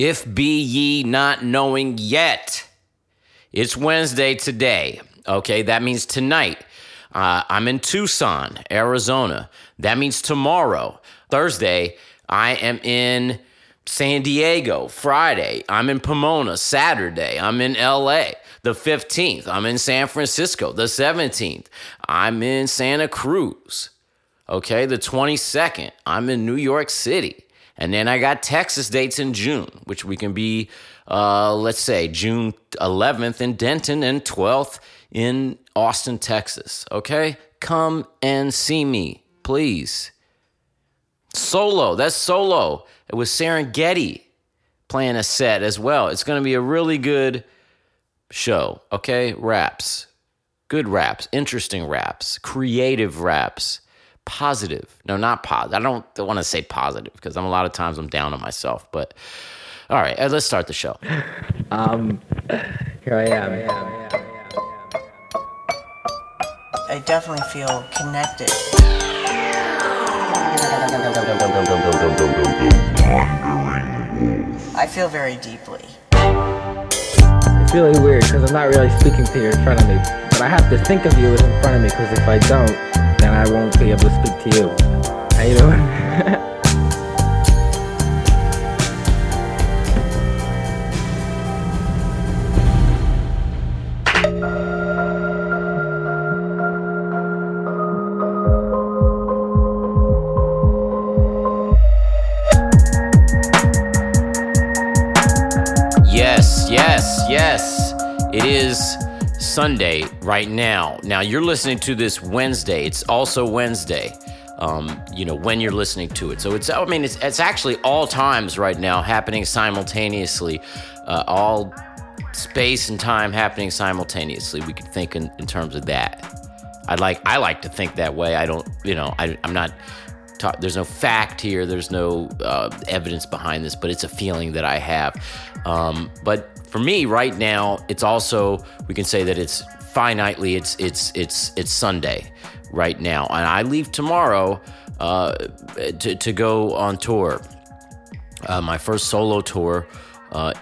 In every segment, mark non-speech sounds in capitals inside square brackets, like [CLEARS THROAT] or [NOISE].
If be ye not knowing yet, it's Wednesday today. Okay, that means tonight. Uh, I'm in Tucson, Arizona. That means tomorrow, Thursday, I am in San Diego. Friday, I'm in Pomona. Saturday, I'm in LA. The 15th, I'm in San Francisco. The 17th, I'm in Santa Cruz. Okay, the 22nd, I'm in New York City. And then I got Texas dates in June, which we can be, uh, let's say, June 11th in Denton and 12th in Austin, Texas. Okay, come and see me, please. Solo, that's solo. It was Serengeti playing a set as well. It's going to be a really good show. Okay, raps, good raps, interesting raps, creative raps positive. No, not positive. I don't, don't want to say positive because I'm a lot of times I'm down on myself. But all right, uh, let's start the show. Um, here I am. I definitely feel connected. I feel very deeply. It's really weird because I'm not really speaking to you in front of me, but I have to think of you as in front of me because if I don't, then I won't be able to speak to you. How you doing? Yes, yes, yes. It is Sunday right now. Now you're listening to this Wednesday. It's also Wednesday. Um, you know when you're listening to it. So it's I mean it's it's actually all times right now happening simultaneously, uh, all space and time happening simultaneously. We could think in, in terms of that. I like I like to think that way. I don't you know I, I'm not. There's no fact here. There's no uh, evidence behind this, but it's a feeling that I have. Um, but for me, right now, it's also we can say that it's finitely it's it's it's it's Sunday right now, and I leave tomorrow uh, to to go on tour, uh, my first solo tour. Uh,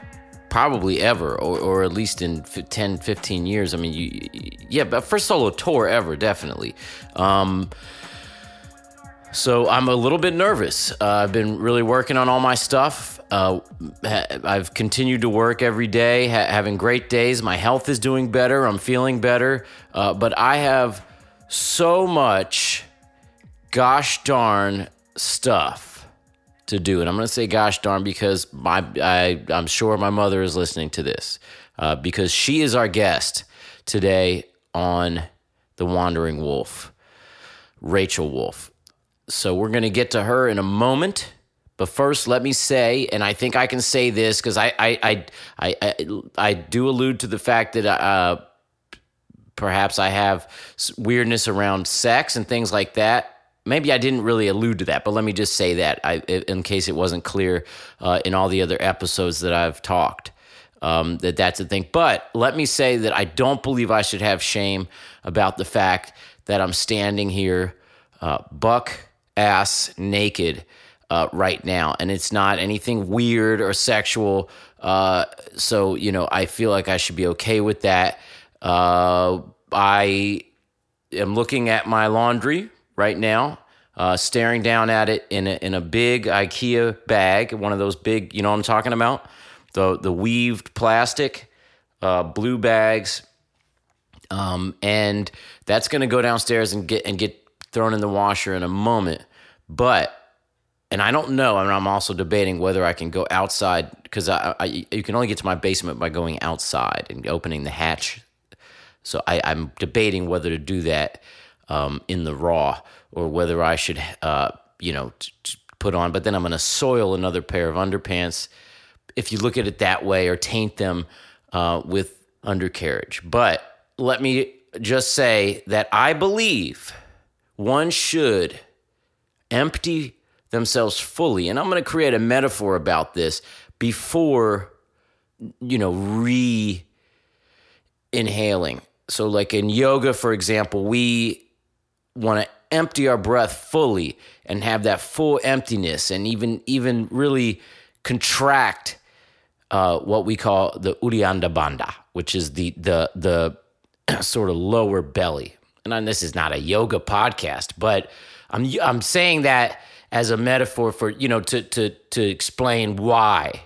probably ever or, or at least in f- 10 15 years i mean you, yeah but first solo tour ever definitely um, so I'm a little bit nervous. Uh, I've been really working on all my stuff. Uh, ha- I've continued to work every day, ha- having great days. My health is doing better. I'm feeling better. Uh, but I have so much gosh darn stuff to do. And I'm going to say gosh darn because my, I, I'm sure my mother is listening to this uh, because she is our guest today on The Wandering Wolf, Rachel Wolf. So we're going to get to her in a moment. But first, let me say, and I think I can say this because I, I, I, I, I, do allude to the fact that uh, perhaps I have weirdness around sex and things like that. Maybe I didn't really allude to that, but let me just say that I, in case it wasn't clear uh, in all the other episodes that I've talked um, that that's a thing. But let me say that I don't believe I should have shame about the fact that I'm standing here, uh, buck ass naked, uh, right now, and it's not anything weird or sexual. Uh, so you know, I feel like I should be okay with that. Uh, I am looking at my laundry right now, uh, staring down at it in a, in a big IKEA bag, one of those big, you know what I'm talking about, the the weaved plastic, uh, blue bags, um, and that's going to go downstairs and get and get thrown in the washer in a moment. But and I don't know. I mean, I'm also debating whether I can go outside because I, I you can only get to my basement by going outside and opening the hatch. So I, I'm debating whether to do that um, in the raw or whether I should, uh, you know, t- t- put on. But then I'm going to soil another pair of underpants if you look at it that way or taint them uh, with undercarriage. But let me just say that I believe one should empty themselves fully. And I'm going to create a metaphor about this before, you know, re inhaling. So, like in yoga, for example, we want to empty our breath fully and have that full emptiness and even even really contract uh, what we call the Uddiyana Bandha, which is the the the [CLEARS THROAT] sort of lower belly. And this is not a yoga podcast, but I'm I'm saying that as a metaphor for you know to to to explain why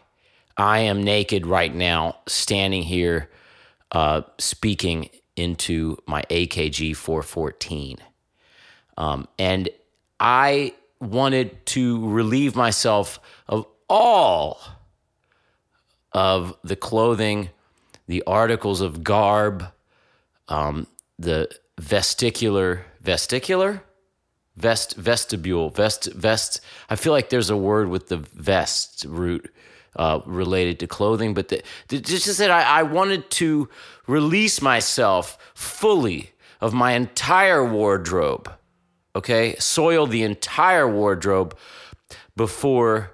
I am naked right now, standing here, uh, speaking into my AKG 414, um, and I wanted to relieve myself of all of the clothing, the articles of garb, um, the vesticular vesticular vest vestibule vest vest. I feel like there's a word with the vest root uh, related to clothing but the, the, just that I, I wanted to release myself fully of my entire wardrobe okay? Soil the entire wardrobe before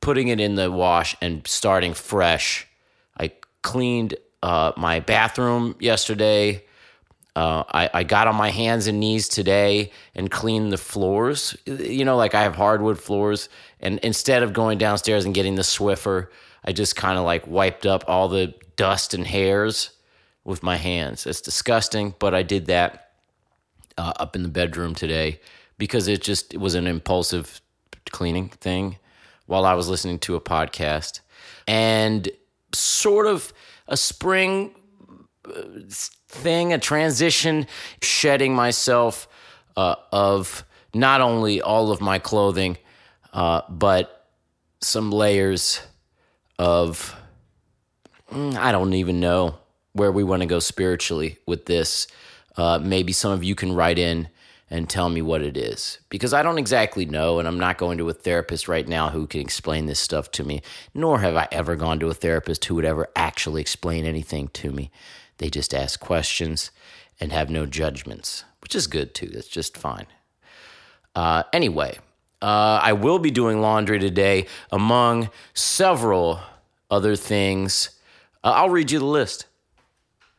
putting it in the wash and starting fresh. I cleaned uh, my bathroom yesterday uh, I, I got on my hands and knees today and cleaned the floors. You know, like I have hardwood floors. And instead of going downstairs and getting the Swiffer, I just kind of like wiped up all the dust and hairs with my hands. It's disgusting, but I did that uh, up in the bedroom today because it just it was an impulsive cleaning thing while I was listening to a podcast. And sort of a spring thing, a transition, shedding myself uh, of not only all of my clothing, uh, but some layers of, mm, I don't even know where we want to go spiritually with this. Uh, maybe some of you can write in and tell me what it is because I don't exactly know, and I'm not going to a therapist right now who can explain this stuff to me, nor have I ever gone to a therapist who would ever actually explain anything to me. They just ask questions and have no judgments, which is good too. That's just fine. Uh, anyway, uh, I will be doing laundry today, among several other things. Uh, I'll read you the list.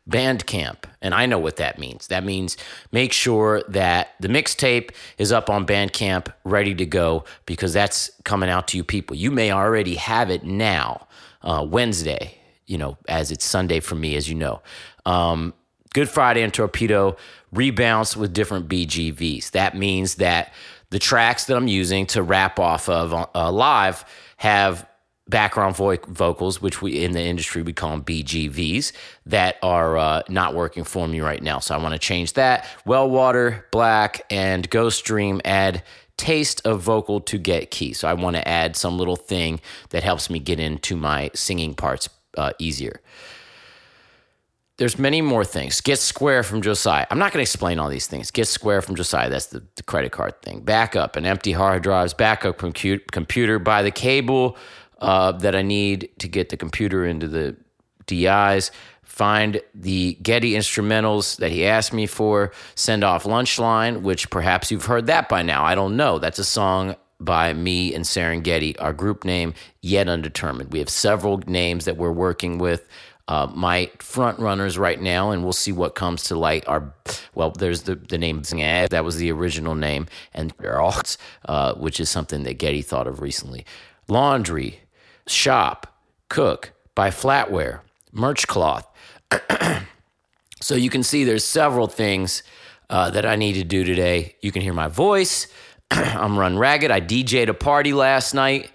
Bandcamp, and I know what that means. That means make sure that the mixtape is up on Bandcamp, ready to go, because that's coming out to you people. You may already have it now, uh, Wednesday, you know, as it's Sunday for me, as you know. Um, Good Friday and Torpedo rebounds with different BGVs. That means that the tracks that I'm using to rap off of uh, live have background vo- vocals, which we in the industry we call them BGVs, that are uh, not working for me right now. So I want to change that. Well Water, Black, and Ghost Dream add taste of vocal to get key. So I want to add some little thing that helps me get into my singing parts uh, easier. There's many more things. Get Square from Josiah. I'm not going to explain all these things. Get Square from Josiah. That's the, the credit card thing. Backup and empty hard drives. Backup compute, computer. Buy the cable uh, that I need to get the computer into the DIs. Find the Getty instrumentals that he asked me for. Send off Lunchline, which perhaps you've heard that by now. I don't know. That's a song by me and Serengeti, our group name, yet undetermined. We have several names that we're working with. Uh, my front runners right now, and we'll see what comes to light. Are well, there's the the name that was the original name, and uh, which is something that Getty thought of recently. Laundry, shop, cook, buy flatware, merch cloth. [CLEARS THROAT] so you can see there's several things uh, that I need to do today. You can hear my voice. [CLEARS THROAT] I'm run ragged. I DJ'd a party last night.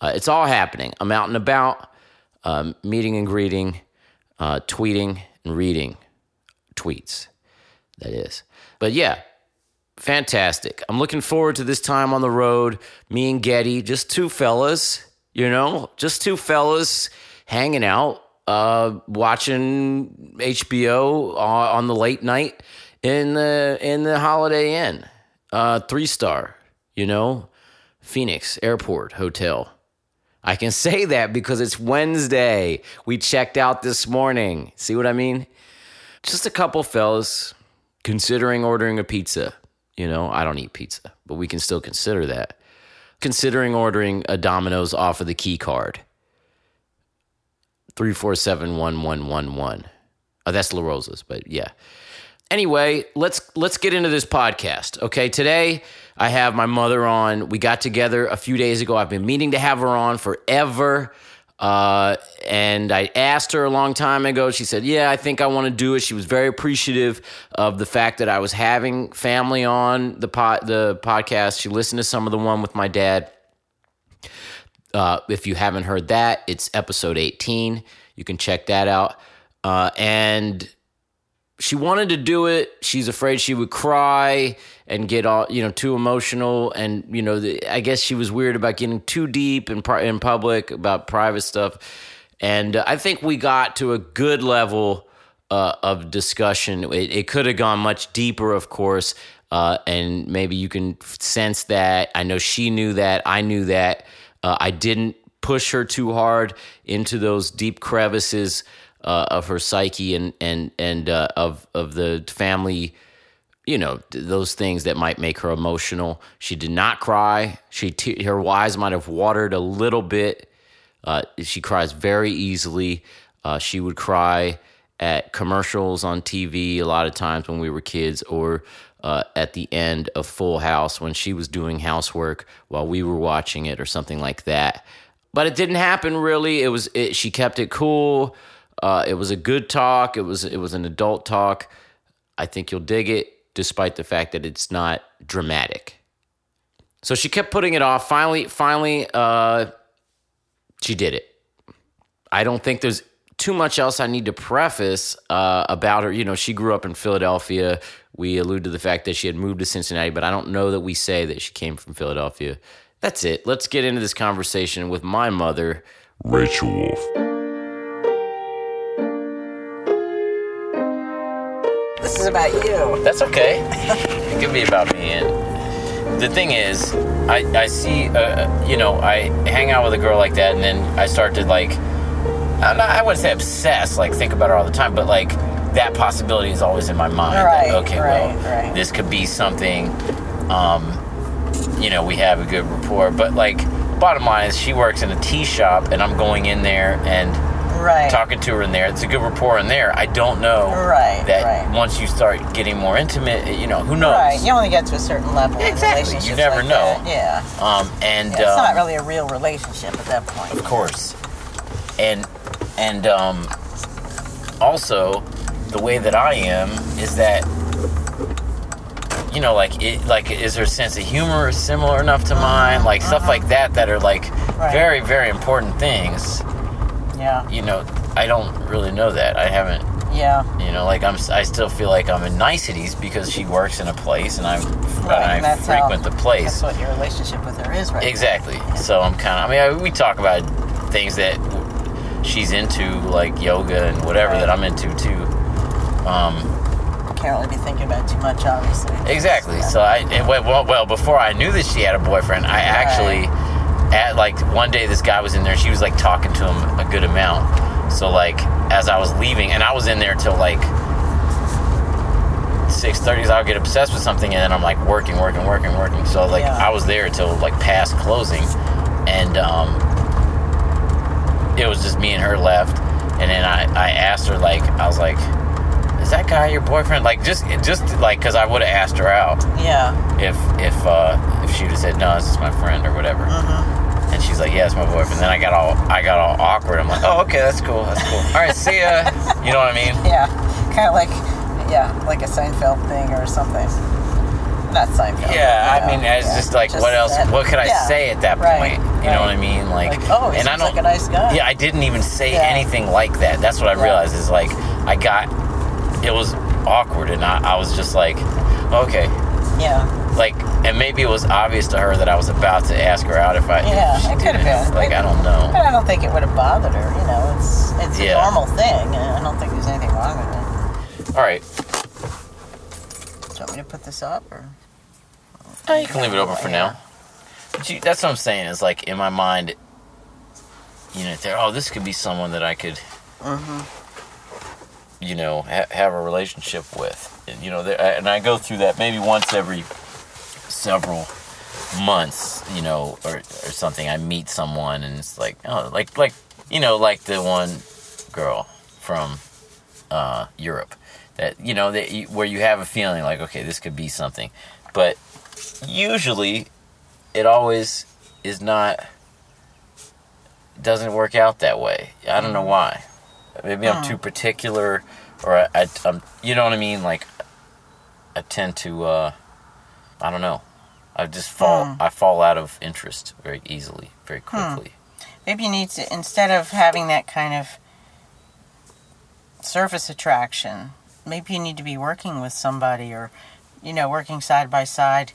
Uh, it's all happening. I'm out and about, um, meeting and greeting, uh, tweeting and reading tweets. That is. But yeah, fantastic. I'm looking forward to this time on the road. Me and Getty, just two fellas, you know, just two fellas hanging out, uh, watching HBO on the late night in the in the Holiday Inn uh, three star, you know, Phoenix Airport Hotel. I can [LAUGHS] say that because it's Wednesday. We checked out this morning. See what I mean? Just a couple fellas considering ordering a pizza. You know, I don't eat pizza, but we can still consider that. Considering ordering a Domino's off of the key card. 3471111. Oh, that's LaRosa's, but yeah anyway, let's let's get into this podcast. Okay, today I have my mother on. We got together a few days ago. I've been meaning to have her on forever. Uh, and I asked her a long time ago. She said, "Yeah, I think I want to do it." She was very appreciative of the fact that I was having family on the pod, the podcast. She listened to some of the one with my dad. Uh, if you haven't heard that, it's episode 18. You can check that out. Uh, and she wanted to do it. She's afraid she would cry and get all you know too emotional, and you know the, I guess she was weird about getting too deep in in public about private stuff. And uh, I think we got to a good level uh, of discussion. It, it could have gone much deeper, of course, uh, and maybe you can sense that. I know she knew that. I knew that. Uh, I didn't push her too hard into those deep crevices uh, of her psyche and and and uh, of of the family. You know those things that might make her emotional. She did not cry. She t- her eyes might have watered a little bit. Uh, she cries very easily. Uh, she would cry at commercials on TV a lot of times when we were kids, or uh, at the end of Full House when she was doing housework while we were watching it, or something like that. But it didn't happen really. It was it, she kept it cool. Uh, it was a good talk. It was it was an adult talk. I think you'll dig it, despite the fact that it's not dramatic. So she kept putting it off. Finally, finally, uh, she did it. I don't think there's too much else I need to preface uh, about her. You know, she grew up in Philadelphia. We allude to the fact that she had moved to Cincinnati, but I don't know that we say that she came from Philadelphia. That's it. Let's get into this conversation with my mother, Rachel Wolf. This is about you. That's okay. it could be about me. And the thing is, I, I see, uh, you know, I hang out with a girl like that, and then I start to like, I'm not, I wouldn't say obsess, like think about her all the time, but like that possibility is always in my mind. Right, okay, right, well, right. this could be something. Um, you know, we have a good rapport, but like, bottom line is, she works in a tea shop, and I'm going in there and Right. talking to her in there. It's a good rapport in there. I don't know Right, that right. once you start getting more intimate, you know, who knows? Right. You only get to a certain level. Exactly. You never like know. that. Yeah. Um, and Yeah, it's um, not really a real relationship at that point. of course, and and um, also the way that I am is that you know, like it, like is her sense of humor similar enough to mine? Like stuff like that that are like Uh-huh. Right. very very important things. Yeah. You know, I don't really know that. I haven't. Yeah. You know, like I'm, I still feel like I'm in niceties because she works in a place and I'm, Right. and I that's how- frequent the place. That's what your relationship with her is, right? Exactly. So I'm kind of. I mean, I, we talk about things that she's into, like yoga and whatever Right. that I'm into too. Um, Can't really be thinking about it too much, obviously. exactly. So I it, went- well, well before I knew that she had a boyfriend, I actually at like one day this guy was in there. She was like talking to him a good amount. So like as I was leaving, and I was in there till like. 6.30 I'll get obsessed with something and then I'm like working, working, working, working. So like Yeah. I was there till like past closing and um, it was just me and her left. And then I, I asked her like I was like, "Is that guy your boyfriend?" Like just just like because I would have asked her out Yeah. if if uh, if she'd have said no, this is my friend or whatever. Uh-huh. And she's like, "Yeah, it's my boyfriend." Then I got all I got all awkward. I'm like, "Oh, okay, that's cool, that's cool. [LAUGHS] All right, see ya." You know what I mean? Yeah. Kind of like, yeah, like a Seinfeld thing or something. Not Seinfeld. Yeah, I you mean, know, it's yeah, just like, what else? that- what could I yeah, say at that right, point? You know what I mean? Like, Like, oh, and I don't like a nice guy. Yeah, I didn't even say Yeah. anything like that. That's what I realized is like I got it was awkward, and I, I was just like, okay, Yeah. Like, and maybe it was obvious to her that I was about to ask her out if I. Yeah, she it could have been. Like, I don't know. But I don't think it would have bothered her. You know, it's it's Yeah. a normal thing, I don't think there's anything wrong with it. All right, Do you want me to put this up or? Oh, you can leave it open for Yeah. now. But you, that's what I'm saying. Is like in my mind, you know, there. Oh, this could be someone that I could, mm-hmm. you know, ha- have a relationship with. And, you know, there, and I go through that maybe once every several months. You know, or or something. I meet someone, and it's like, oh, like like you know, like the one girl from uh, Europe that you know that you, where you have a feeling like, okay, this could be something, but usually it always is not doesn't work out that way. I don't know why. Maybe I'm too particular, or I, I, am you know what I mean. Like, I tend to, uh, I don't know. I just fall. Hmm. I fall out of interest very easily, very hmm. quickly. Maybe you need to instead of having that kind of surface attraction, maybe you need to be working with somebody or you know, working side by side.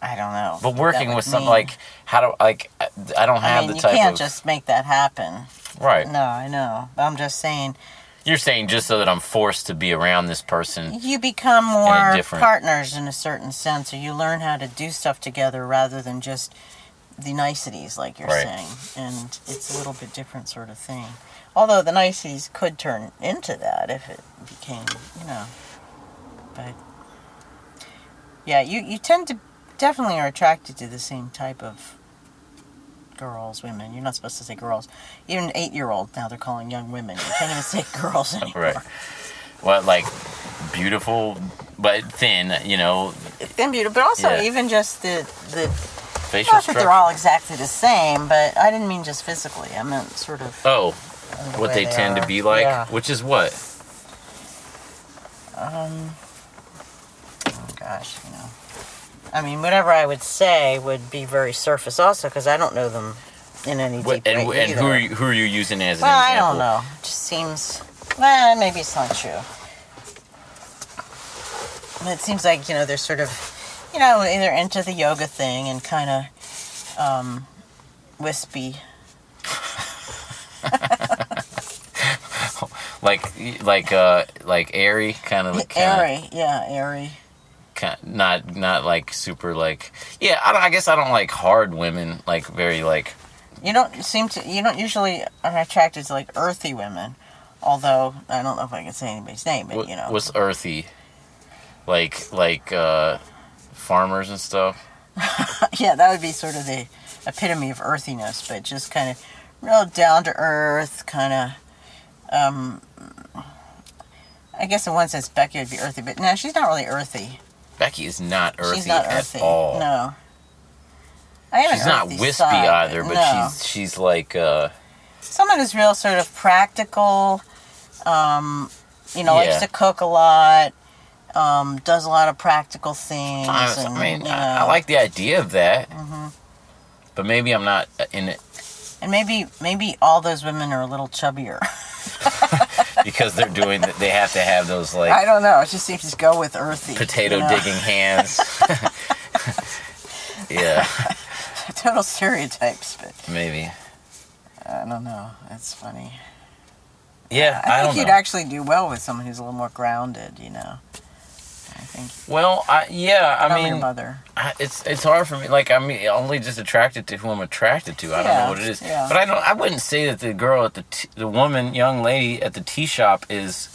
I don't know. But working with some mean. like how do like I- don't have I mean, the you type can't of just make that happen. right. No, I know. I'm just saying You're saying just so that I'm forced to be around this person. you become more different- partners in a certain sense, or you learn how to do stuff together rather than just the niceties, like you're Right. saying. And it's a little bit different sort of thing. Although the niceties could turn into that if it became, you know. But yeah, you you tend to definitely are attracted to the same type of girls, women. You're not supposed to say girls. Even eight year old now they're calling young women. You can't even say [LAUGHS] girls anymore. Right. What like beautiful but thin, you know, thin beautiful, but also Yeah. even just the the. facial Not that they're all exactly the same, but I didn't mean just physically. I meant sort of Oh, the what way they tend are. to be like, Yeah. which is what? Um. Oh gosh, you know. I mean, whatever I would say would be very surface, also, because I don't know them in any What, deep and way and either. who are you, who are you using as an well, I don't know. It just seems. Well, maybe it's not true. But it seems like you know they're sort of, you know, either into the yoga thing and kind of um, wispy. [LAUGHS] Like like uh like airy kind of like airy, yeah, airy. Not not like super like yeah. I, don't, I guess I don't like hard women like very like You don't seem to. You don't usually are attracted to like earthy women. Although I don't know if I can say anybody's name, but you know, what's earthy like like uh farmers and stuff. [LAUGHS] yeah, that would be sort of the epitome of earthiness, but just kind of real down to earth, kind of. Um, I guess in one sense Becky would be earthy, but no, she's not really earthy. Becky is not earthy she's not earthy. at all. No. I She's not wispy side, either, but no. she's she's like uh someone who's real sort of practical. Um, you know, Yeah. likes to cook a lot. Um, does a lot of practical things. I, and, I mean you I, I Mm-hmm. like the idea of that, but maybe I'm not in it and maybe maybe all those women are a little chubbier. [LAUGHS] [LAUGHS] because they're doing they have to have those like I don't know. It just seems to go with earthy. potato you know? digging hands. [LAUGHS] yeah, Total stereotypes, but maybe. I don't know. That's funny. Yeah, I, I, think you'd actually do well with someone who's a little more grounded. You know. I think. well, I, yeah, I Tell your mean, mother. I, it's it's hard for me. Like, I mean, only just attracted to who I'm attracted to. I don't know what it is, yeah. but I don't. I wouldn't say that the girl at the t- the woman, young lady at the tea shop is.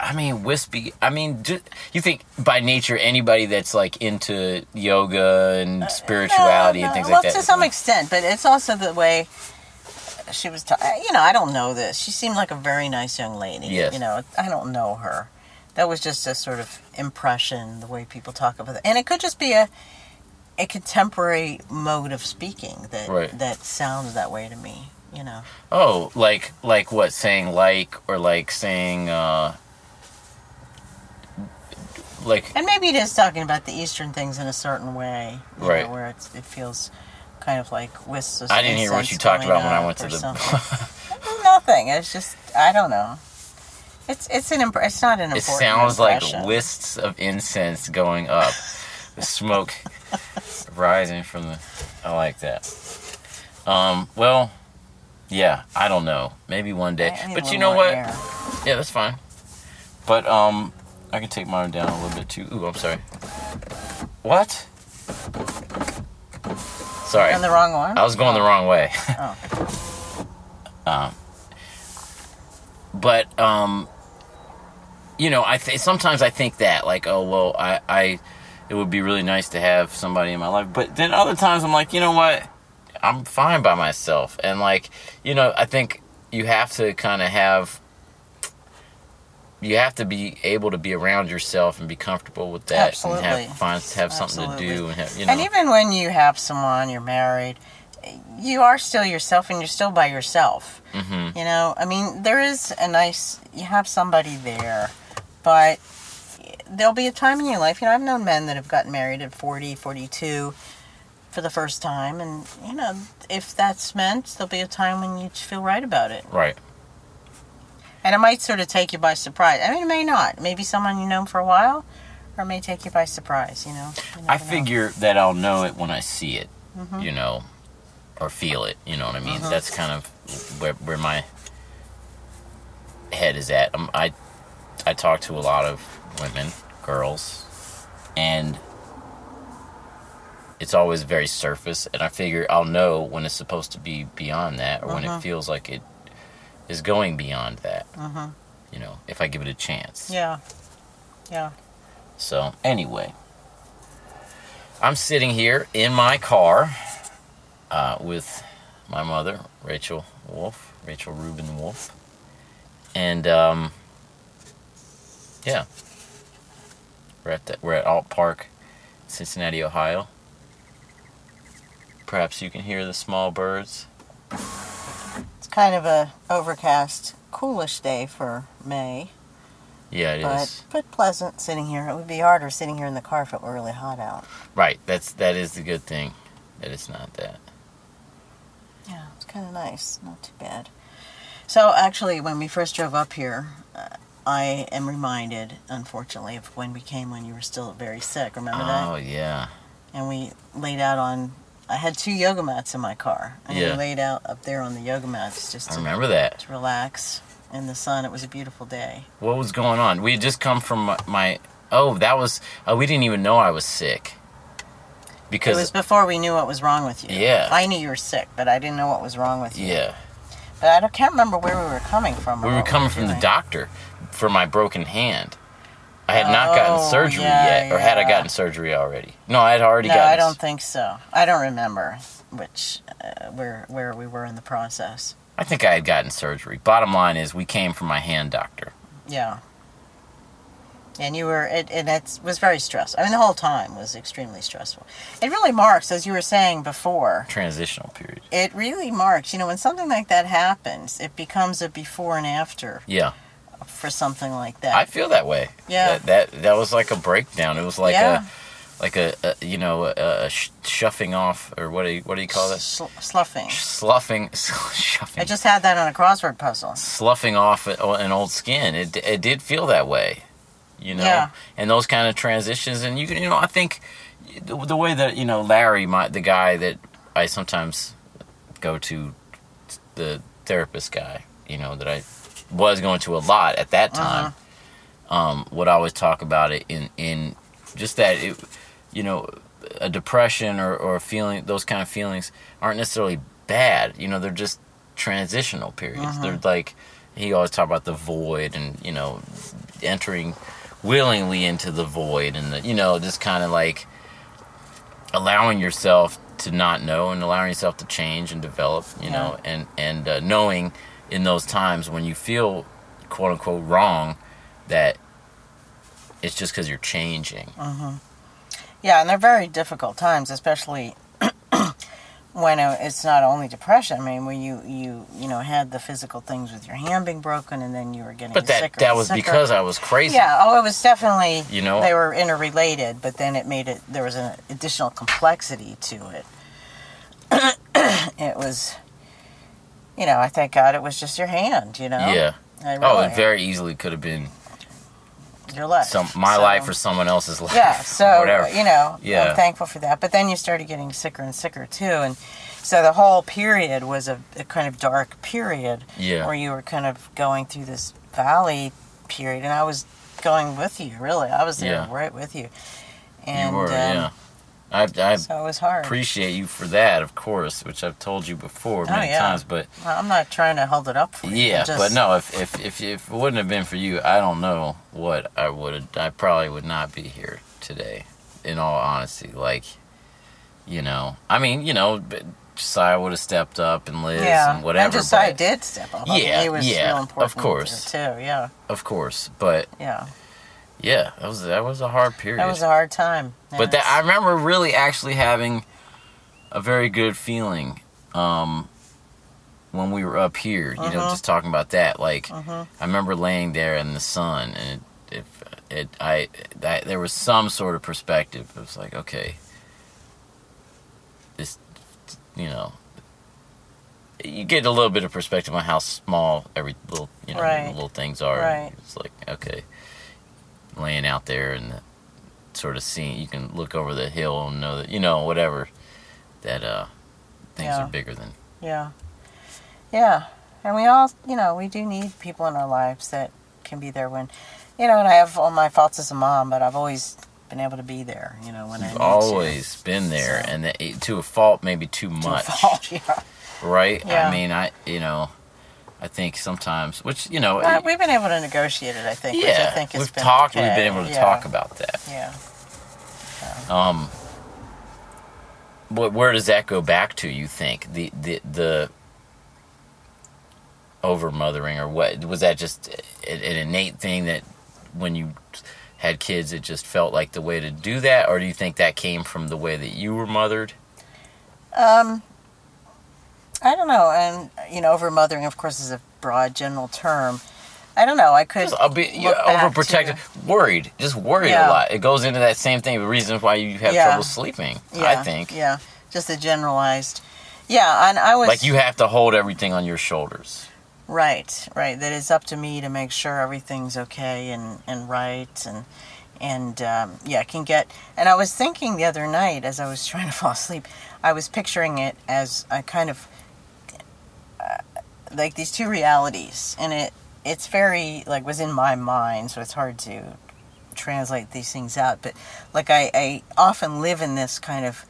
I mean, wispy. I mean, ju- you think by nature anybody that's like into yoga and spirituality Uh, No, and things well, like that. Well, to some extent, but it's also the way she was. Ta- you know, I don't know this. She seemed like a very nice young lady. Yes. You know, I don't know her. That was just a sort of impression, the way people talk about it, and it could just be a a contemporary mode of speaking that Right. that sounds that way to me. You know, Oh, like like what? Saying like or like saying uh like and maybe it is talking about the Eastern things in a certain way, you Right. Know, where it's, it feels kind of like wisps of I didn't hear what you talked about when I went to the. [LAUGHS] Nothing. It's just I don't know. It's it's an imp- it's not an It sounds like impression. wisps of incense going up. the smoke [LAUGHS] rising from the I like that. Um well yeah, I don't know. Maybe one day. But you know what? air. Yeah, that's fine. But um I can take mine down a little bit too. Ooh, I'm sorry. What? Sorry. On the wrong one. I was going the wrong way. Oh. [LAUGHS] um, but um, you know, I th- sometimes I think that like, oh well, I, I it would be really nice to have somebody in my life. But then other times I'm like, you know what, I'm fine by myself, and like, you know, I think you have to kind of have. You have to be able to be around yourself and be comfortable with that, Absolutely. and have find have something to do, and have, you know. And even when you have someone, you're married, you are still yourself and you're still by yourself. hmm You know, I mean, there is a nice, you have somebody there, but there'll be a time in your life. You know, I've known men that have gotten married at 40, 42 for the first time, and, you know, if that's meant, there'll be a time when you feel right about it. Right. And it might sort of take you by surprise. I mean, it may not. Maybe someone you know for a while, or it may take you by surprise, you know. You I never know. figure that I'll know it when I see it, Mhm. you know, or feel it. You know what I mean? Mhm. That's kind of where where my head is at. Um, I I talk to a lot of women, girls, and it's always very surface. And I figure I'll know when it's supposed to be beyond that, or when it Mhm. feels like it is going beyond that. Mhm. You know, if I give it a chance. Yeah. Yeah. So, anyway, I'm sitting here in my car uh, with my mother, Rachel Wolf, Rachel Rubin Wolf. And, um, yeah, we're at, the, we're at Ault Park, Cincinnati, Ohio. Perhaps you can hear the small birds. It's kind of a overcast, coolish day for May. Yeah, it is. but but pleasant sitting here. It would be harder sitting here in the car if it were really hot out. Right, that's that is the good thing that it's not that. Yeah, it's kind of nice. Not too bad. So actually, when we first drove up here, uh, I am reminded, unfortunately, of when we came when you were still very sick. Remember that? Oh, yeah. And we laid out on. I had two yoga mats in my car, and Yeah. we laid out up there on the yoga mats just I to, remember that. to relax in the sun. It was a beautiful day. What was going on? We had just come from my, my oh, that was oh, we didn't even know I was sick. Because it Because was before we knew what was wrong with you. Yeah. I knew you were sick, but I didn't know what was wrong with you. yeah, But I don't, can't remember where we were coming from. or we were what coming from the doing. doctor for my broken hand. I had not gotten Oh, surgery yeah, yet, or had I yeah. gotten surgery already? No, I had already No, gotten. I don't think so. I don't remember which uh, where where we were in the process. I think I had gotten surgery. Bottom line is, we came from my hand doctor. Yeah. And you were, it, and it was very stressful. I mean, the whole time was extremely stressful. It really marks, as you were saying before, Transitional period. it really marks, you know, when something like that happens, it becomes a before and after Yeah, for something like that. I feel that way. Yeah. that that, that was like a breakdown. It was like Yeah. a like a, a you know a, sh- shuffing off or what do you what do you call that? Sl- sloughing. Sloughing, [LAUGHS] shuffing. I just had that on a crossword puzzle. sloughing off an old skin. It it did feel that way, you know. Yeah. And those kind of transitions, and you can, you know, I think the, the way that you know Larry, my the guy that I sometimes go to, the therapist guy, you know, that I was going to a lot at that time, um, would always talk about it in in just that it, you know, a depression or or a feeling those kind of feelings aren't necessarily bad. You know, they're just transitional periods. They're like he always talked about the void and you know entering willingly into the void and the, you know just kind of like allowing yourself to not know and allowing yourself to change and develop you know and and uh, knowing in those times when you feel quote unquote wrong that it's just because you're changing Yeah, and they're very difficult times, especially [CLEARS THROAT] when uh, it's not only depression. I mean, when you you you know had the physical things with your hand being broken, and then you were getting but that that was sicker. because i was crazy Yeah, oh, it was definitely. You know? they were interrelated, but then it made it. There was an additional complexity to it. [CLEARS THROAT] it was, you know, I thank God it was just your hand. You know. yeah I oh it very easily could have been your life. some my So- life or someone else's life Yeah, [LAUGHS] so whatever you know, Yeah. I'm thankful for that. But then you started getting sicker and sicker too, and so the whole period was a, a kind of dark period yeah where you were kind of going through this valley period, and I was going with you. Really, I was there Yeah. right with you. And you were um, yeah I, I so it was hard. appreciate you for that, of course, which I've told you before Oh, many yeah. times. But Well, I'm not trying to hold it up for you. yeah, just- but no, if, if if if it wouldn't have been for you, I don't know what I would have. I probably would not be here today. In all honesty, like, you know, I mean, you know, Josiah would have stepped up and Liz yeah, and whatever. And Josiah but- did step up. I mean, Yeah, he was yeah, real of important course. too. Yeah, of course, but yeah. Yeah, that was that was a hard period. That was a hard time. But that I remember really actually having a very good feeling um, when we were up here, you know, Mhm. just talking about that. Like, Mhm. I remember laying there in the sun, and it, it, it I, I, there was some sort of perspective. It was like, okay, this, you know, you get a little bit of perspective on how small every little, you know, Right. little things are. Right. It's like, okay, laying out there and the, sort of seeing, you can look over the hill and know that, you know, whatever, that uh, things Yeah. are bigger than. Yeah. Yeah. And we all, you know, we do need people in our lives that can be there when, you know, and I have all my faults as a mom, but I've always been able to be there, you know, when I You've need always been there, So- and that, to a fault, maybe too much. To a fault, [LAUGHS] yeah. right? Yeah. I mean, I you know, I think sometimes, which you know, Uh, we've been able to negotiate it, I think. which I yeah, think we've been talked. We've been able to Yeah. talk about that. Yeah. Um, but where does that go back to? You think the the the over mothering or what was that just an an innate thing that when you had kids it just felt like the way to do that or do you think that came from the way that you were mothered Um, I don't know, and you know, overmothering, of course, is a broad general term. I don't know. I could. Just a bit yeah, back overprotective, worried, just worried Yeah. a lot. It goes into that same thing. The reasons why you have Yeah. trouble sleeping, I think. Yeah, just a generalized. Yeah, and I was Like you have to hold everything on your shoulders. Right, right. That it's up to me to make sure everything's okay and, and right and and um, yeah, can get. And I was thinking the other night as I was trying to fall asleep, I was picturing it as a kind of like these two realities, and it it's very like was in my mind, so it's hard to translate these things out. But like I, I often live in this kind of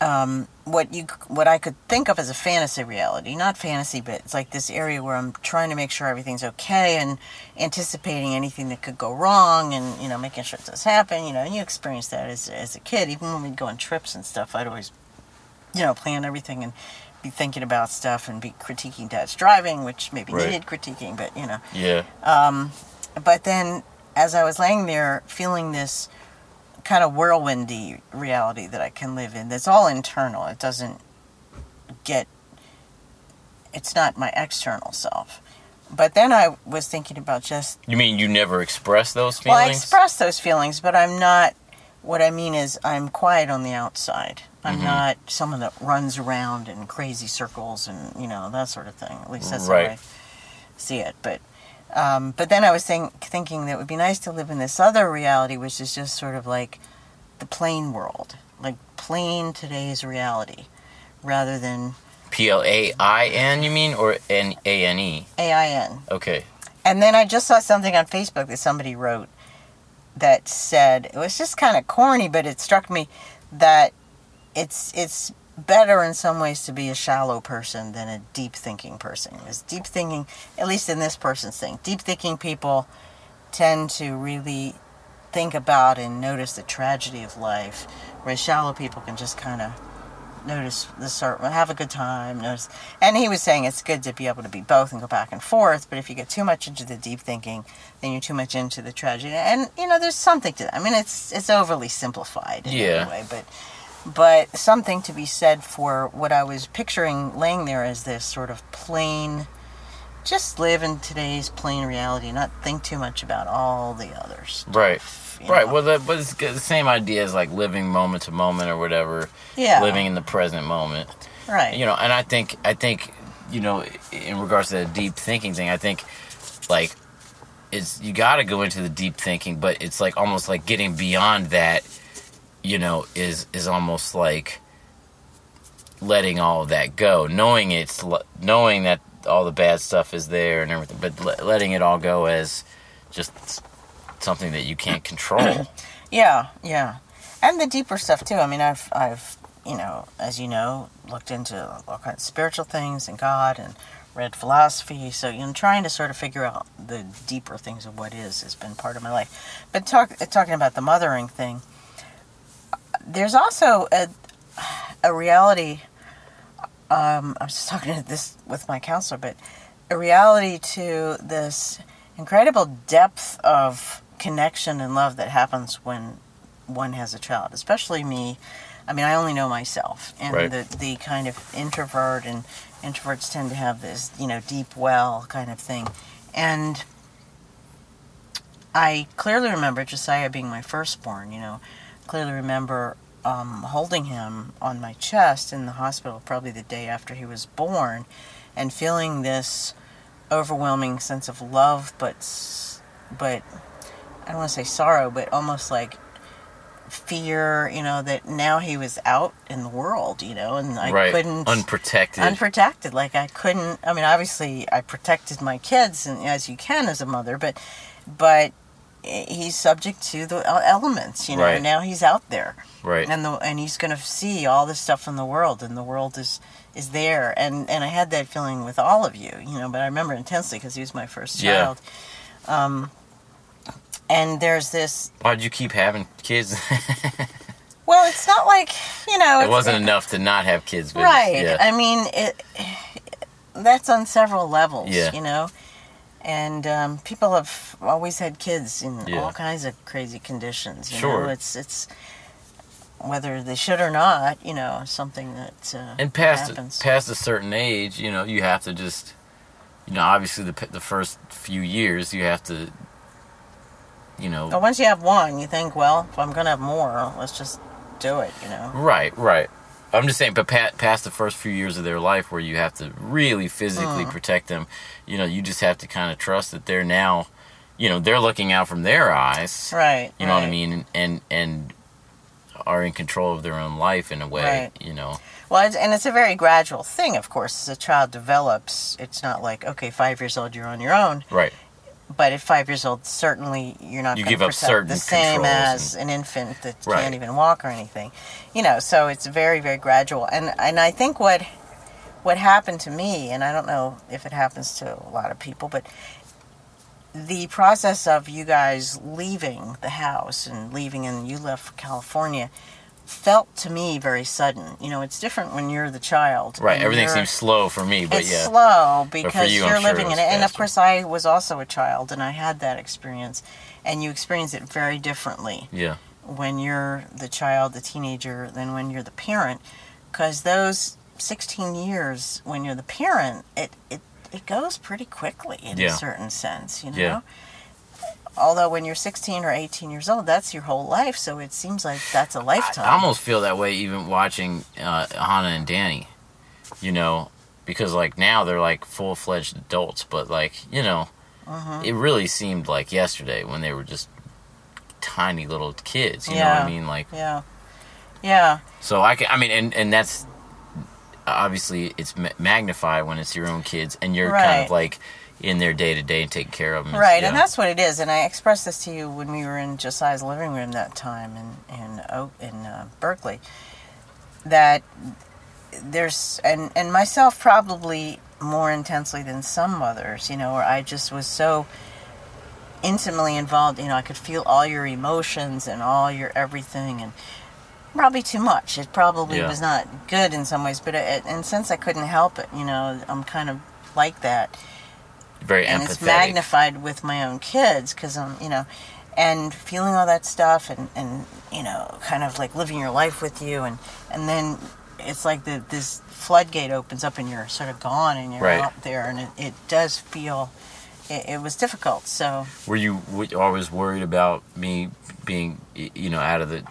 um, what you what I could think of as a fantasy reality, not fantasy, but it's like this area where I'm trying to make sure everything's okay and anticipating anything that could go wrong, and you know making sure it does happen. You know, and you experienced that as as a kid, even when we'd go on trips and stuff. I'd always, you know, plan everything and be thinking about stuff and be critiquing dad's driving, which maybe Right. needed critiquing, but you know. Yeah. Um, but then, as I was laying there, feeling this kind of whirlwindy reality that I can live in, that's all internal. It doesn't get. It's not my external self. But then I was thinking about just. You mean you never express those feelings? Well, feelings? I express those feelings, but I'm not. What I mean is, I'm quiet on the outside. I'm Mhm. not someone that runs around in crazy circles and you know that sort of thing. At least that's Right. how I see it. But um, but then I was think, thinking that it would be nice to live in this other reality, which is just sort of like the plain world, like plain today's reality, rather than P L A I N, you mean, or N A N E? A I N. Okay. And then I just saw something on Facebook that somebody wrote that said it was just kind of corny, but it struck me that it's it's better in some ways to be a shallow person than a deep thinking person. Because deep thinking, at least in this person's thing, deep thinking people tend to really think about and notice the tragedy of life, whereas shallow people can just kind of notice the sort have a good time notice and he was saying it's good to be able to be both and go back and forth but if you get too much into the deep thinking then you're too much into the tragedy and you know there's something to that i mean it's it's overly simplified in Yeah. a way but but something to be said for what i was picturing laying there as this sort of plain just live in today's plain reality not think too much about all the others Right. you Right. know? Well, that, but it's the same idea as like living moment to moment or whatever. yeah Living in the present moment. right You know, and I think I think you know, in regards to the deep thinking thing, I think like it's you got to go into the deep thinking, but it's like almost like getting beyond that. You know, is is almost like letting all of that go, knowing it's knowing that all the bad stuff is there and everything, but le- letting it all go as just something that you can't control. [CLEARS THROAT] Yeah, yeah, and the deeper stuff too. I mean, I've, I've, you know, as you know, looked into all kinds of spiritual things and God and read philosophy. So you know, trying to sort of figure out the deeper things of what is has been part of my life. But talk, talking about the mothering thing, there's also a, a reality. Um, I was just talking to this with my counselor, but a reality to this incredible depth of connection and love that happens when one has a child, especially me. I mean, I only know myself, and Right. the the kind of introvert and introverts tend to have this, you know, deep well kind of thing, and I clearly remember Josiah being my firstborn. You know, clearly remember um, holding him on my chest in the hospital, probably the day after he was born, and feeling this overwhelming sense of love, but but I don't want to say sorrow, but almost like fear. You know that now he was out in the world. You know, and I right. couldn't Unprotected. unprotected. Like I couldn't. I mean, obviously, I protected my kids, and as you can as a mother, but but he's subject to the elements. You know, Right. now he's out there, right. and the and he's going to see all this stuff in the world, and the world is is there. And and I had that feeling with all of you. You know, but I remember intensely because he was my first Yeah. child. Um, and there's this. Why'd you keep having kids? [LAUGHS] Well, it's not like you know. it wasn't enough to not have kids. Right Yeah. i mean it that's on several levels Yeah. you know and um, people have always had kids in Yeah. all kinds of crazy conditions you Sure. know it's it's whether they should or not you know something that uh, and past happens past a certain age, you know, you have to just, you know, obviously the the first few years you have to, you know, but once you have one you think well if i'm gonna have more let's just do it you know right, right. I'm just saying, but pa- past the first few years of their life, where you have to really physically Mm. protect them, you know, you just have to kind of trust that they're now, you know, they're looking out from their eyes. right You know what I mean? And and are in control of their own life in a way. Right. You know. Well, it's, and it's a very gradual thing, of course. As a child develops, it's not like, okay, five years old, you're on your own. Right. But at five years old, certainly you're not You give up certain the same as an infant that Right. can't even walk or anything. You know, so it's very, very gradual. And and I think what what happened to me, and I don't know if it happens to a lot of people, but the process of you guys leaving the house and leaving and you left for California felt to me very sudden. You know, it's different when you're the child. Right. Everything seems slow for me, but it's yeah. slow because you, I'm you're sure it living in it. And of course, I was also a child and I had that experience. And you experience it very differently Yeah. when you're the child, the teenager, than when you're the parent. Because those 16 years when you're the parent, it, it, it goes pretty quickly in Yeah. a certain sense, you know? Yeah. Although when you're 16 or 18 years old, that's your whole life. So it seems like that's a lifetime. I almost feel that way even watching uh, Hannah and Danny. You know, because like now they're like full fledged adults, but like you know, Mhm. it really seemed like yesterday when they were just tiny little kids. You know what I mean? Like Yeah. Yeah. so I can. I mean, and and that's obviously it's magnified when it's your own kids and you're kind of like in their day to day and taking care of them. Right, and that's what it is. And I expressed this to you when we were in Josiah's living room that time in in Oak in uh, Berkeley. That there's and and myself probably more intensely than some mothers, you know, where I just was so intimately involved. You know, I could feel all your emotions and all your everything, and probably too much. It probably Yeah. was not good in some ways, but it, and since I couldn't help it, you know, I'm kind of like that very and empathetic. it's magnified with my own kids because I'm, you know, and feeling all that stuff and and you know, kind of like living your life with you, and and then it's like the this floodgate opens up and you're sort of gone and you're Right. out there, and it, it does feel. It, it was difficult, so Were you always worried about me being, you know, out of the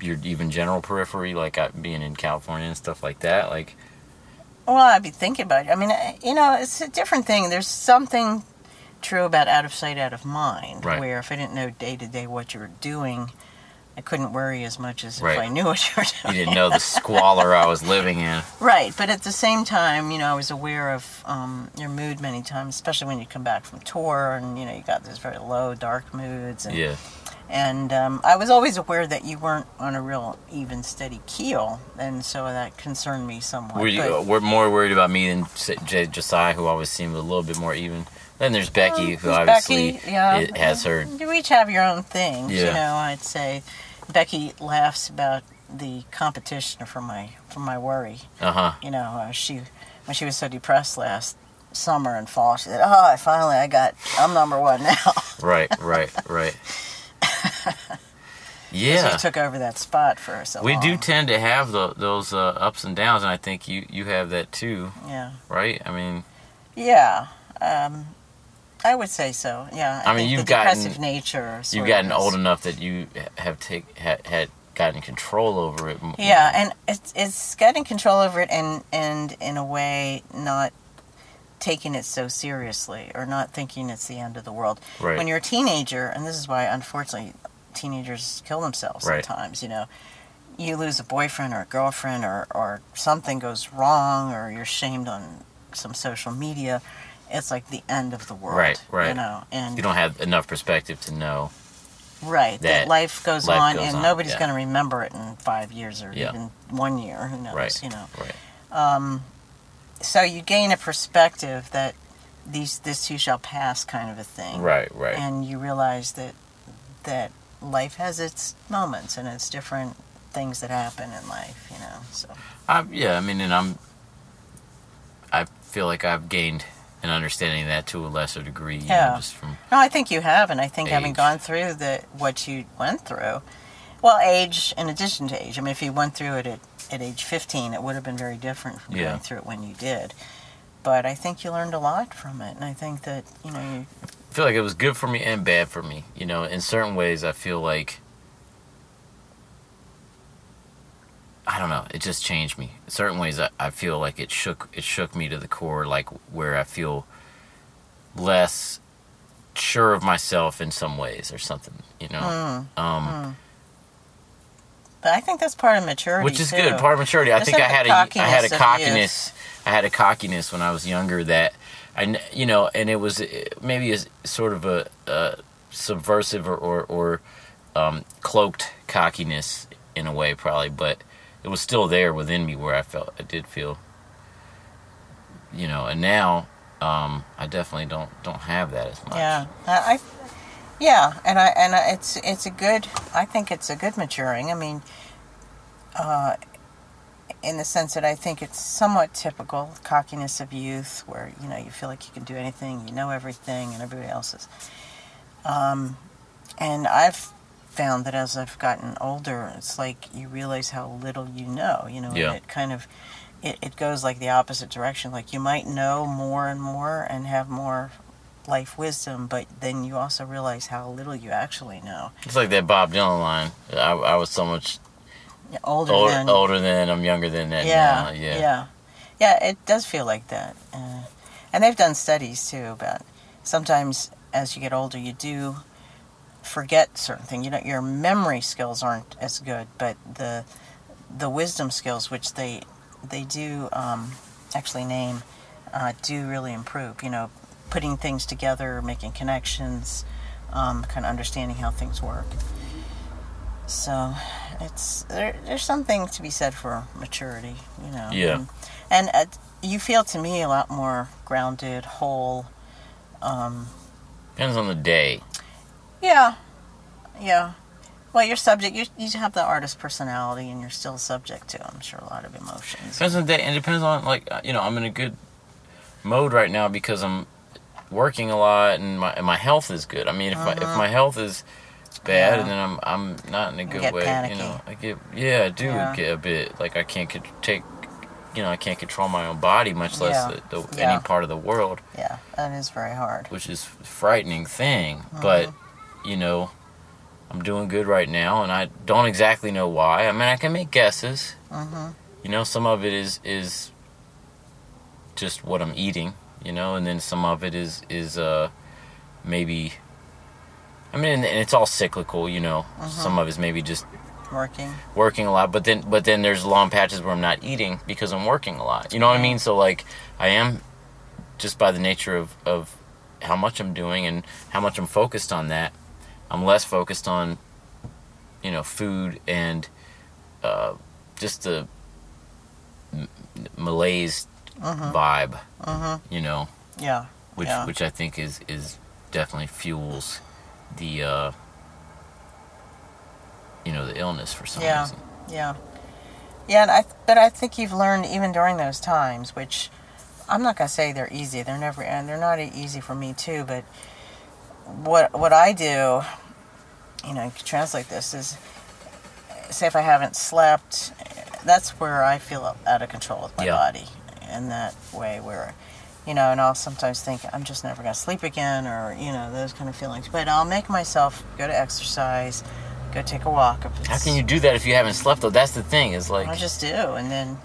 your even general periphery, like uh, being in California and stuff like that? Like, well, I'd be thinking about it. I mean, you know, it's a different thing. There's something true about out of sight, out of mind, Right. where if I didn't know day to day what you were doing, I couldn't worry as much as Right. if I knew what you were doing. you didn't know the squalor I was living in. [LAUGHS] Right, but at the same time, you know, I was aware of um, your mood many times, especially when you come back from tour, and you know, you got these very low, dark moods, and Yeah, and um, I was always aware that you weren't on a real even, steady keel, and so that concerned me somewhat. were you but- uh, were more worried about me than J- Josiah, who always seemed a little bit more even? Then there's Becky, who There's obviously Becky, yeah, it has her. You each have your own things, you Yeah. know. I'd say Becky laughs about the competition for my for my worry. Uh huh. you know, uh, she when she was so depressed last summer and fall, she said, "Oh, I finally I got I'm number one now." Right, right, right. [LAUGHS] Yeah. you took over that spot for so We long. do tend to have the, those uh, ups and downs, and I think you, you have that too, Yeah. right? I mean, Yeah. Um, I would say so. Yeah. I mean, you've gotten- nature. you've gotten old enough that you have take had, had gotten control over it. Yeah, and it's it's getting control over it, and and in a way not taking it so seriously or not thinking it's the end of the world. Right. When you're a teenager, and this is why unfortunately teenagers kill themselves Right. sometimes. You know, you lose a boyfriend or a girlfriend, or or something goes wrong, or you're shamed on some social media. It's like the end of the world. Right, right. You know, and you don't have enough perspective to know. Right. That, that life goes life on, goes and on, nobody's yeah. going to remember it in five years or Yeah. even one year. Who knows? Right. You know. Right. Um, so you gain a perspective that these this too shall pass, kind of a thing. Right. Right. And you realize that that life has its moments and it's different things that happen in life. You know. So I, yeah, I mean, and I'm. I feel like I've gained an understanding of that to a lesser degree. Yeah. Know, just from no, I think you have, and I think having gone through the what you went through. Well, age in addition to age. I mean, if you went through it at, at age 15, it would have been very different from Yeah. going through it when you did. But I think you learned a lot from it, and I think that you know you, I feel like it was good for me and bad for me. You know, in certain ways, I feel like I don't know. It just changed me. In certain ways, I, I feel like it shook it shook me to the core. Like where I feel less sure of myself in some ways or something. You know, Mm, um, mm. But I think that's part of maturity, which is too. good. Part of maturity. I think I had a I had a cockiness. I had a cockiness when I was younger that I you know, and it was uh, maybe a sort of a, uh subversive or or, or um, cloaked cockiness in a way, probably, but it was still there within me where I felt I did feel, you know, and now um, I definitely don't don't have that as much. Yeah, I yeah, and I and I, it's it's a good. I think it's a good maturing. I mean, uh, in the sense that I think it's somewhat typical cockiness of youth, where you know you feel like you can do anything, you know everything, and everybody else is. Um, and I've found that as I've gotten older, it's like you realize how little you know. You know, Yeah. it kind of it, it goes like the opposite direction. Like you might know more and more and have more life wisdom, but then you also realize how little you actually know. It's like that Bob Dylan line. I, I was so much Older older, than older than I'm younger than that yeah, now. Yeah. yeah, yeah. It does feel like that, uh, and they've done studies too about sometimes as you get older, you do forget certain things. You know, your memory skills aren't as good, but the the wisdom skills, which they they do um, actually name, uh, do really improve. You know, putting things together, making connections, um, kind of understanding how things work. So, it's there, there's something to be said for maturity. You know. Yeah. And, and uh, you feel to me a lot more grounded, whole. Um, Depends on the day. yeah, yeah. Well, you're subject. You you have the artist personality, and you're still subject to, I'm sure, a lot of emotions. Depends on the day, and it depends on like uh, you know I'm in a good mode right now because I'm working a lot and my and my health is good. I mean, if my if my health is bad, Yeah. and then I'm I'm not in a good way, panicky. you know, I get yeah, I do Yeah. get a bit like I can't take. You know, I can't control my own body, much less Yeah. the, the, any part of the world, Yeah, that is very hard. which is a frightening thing. But you know, I'm doing good right now, and I don't exactly know why. I mean, I can make guesses. hmm You know, some of it is is just what I'm eating, you know, and then some of it is is uh maybe I mean, and it's all cyclical, you know. Some of it's maybe just Working. working a lot, but then but then there's long patches where I'm not eating because I'm working a lot. You know what I mean? So like I am just by the nature of of how much I'm doing and how much I'm focused on that. I'm less focused on you know food and uh, just the m- malaise hmm vibe. hmm You know, Yeah. which Yeah. which I think is is definitely fuels the uh, you know the illness for some Yeah. reason. Yeah. Yeah, and I but I think you've learned even during those times, which I'm not gonna say they're easy. They're never and they're not easy for me too. But what what I do, you know, you can translate this is say if I haven't slept, that's where I feel out of control with my Yeah. body. In that way, where, you know, and I'll sometimes think I'm just never gonna sleep again, or you know, those kind of feelings. But I'll make myself go to exercise, go take a walk. How can you do that if you haven't slept though? That's the thing. Is like, I just do, and then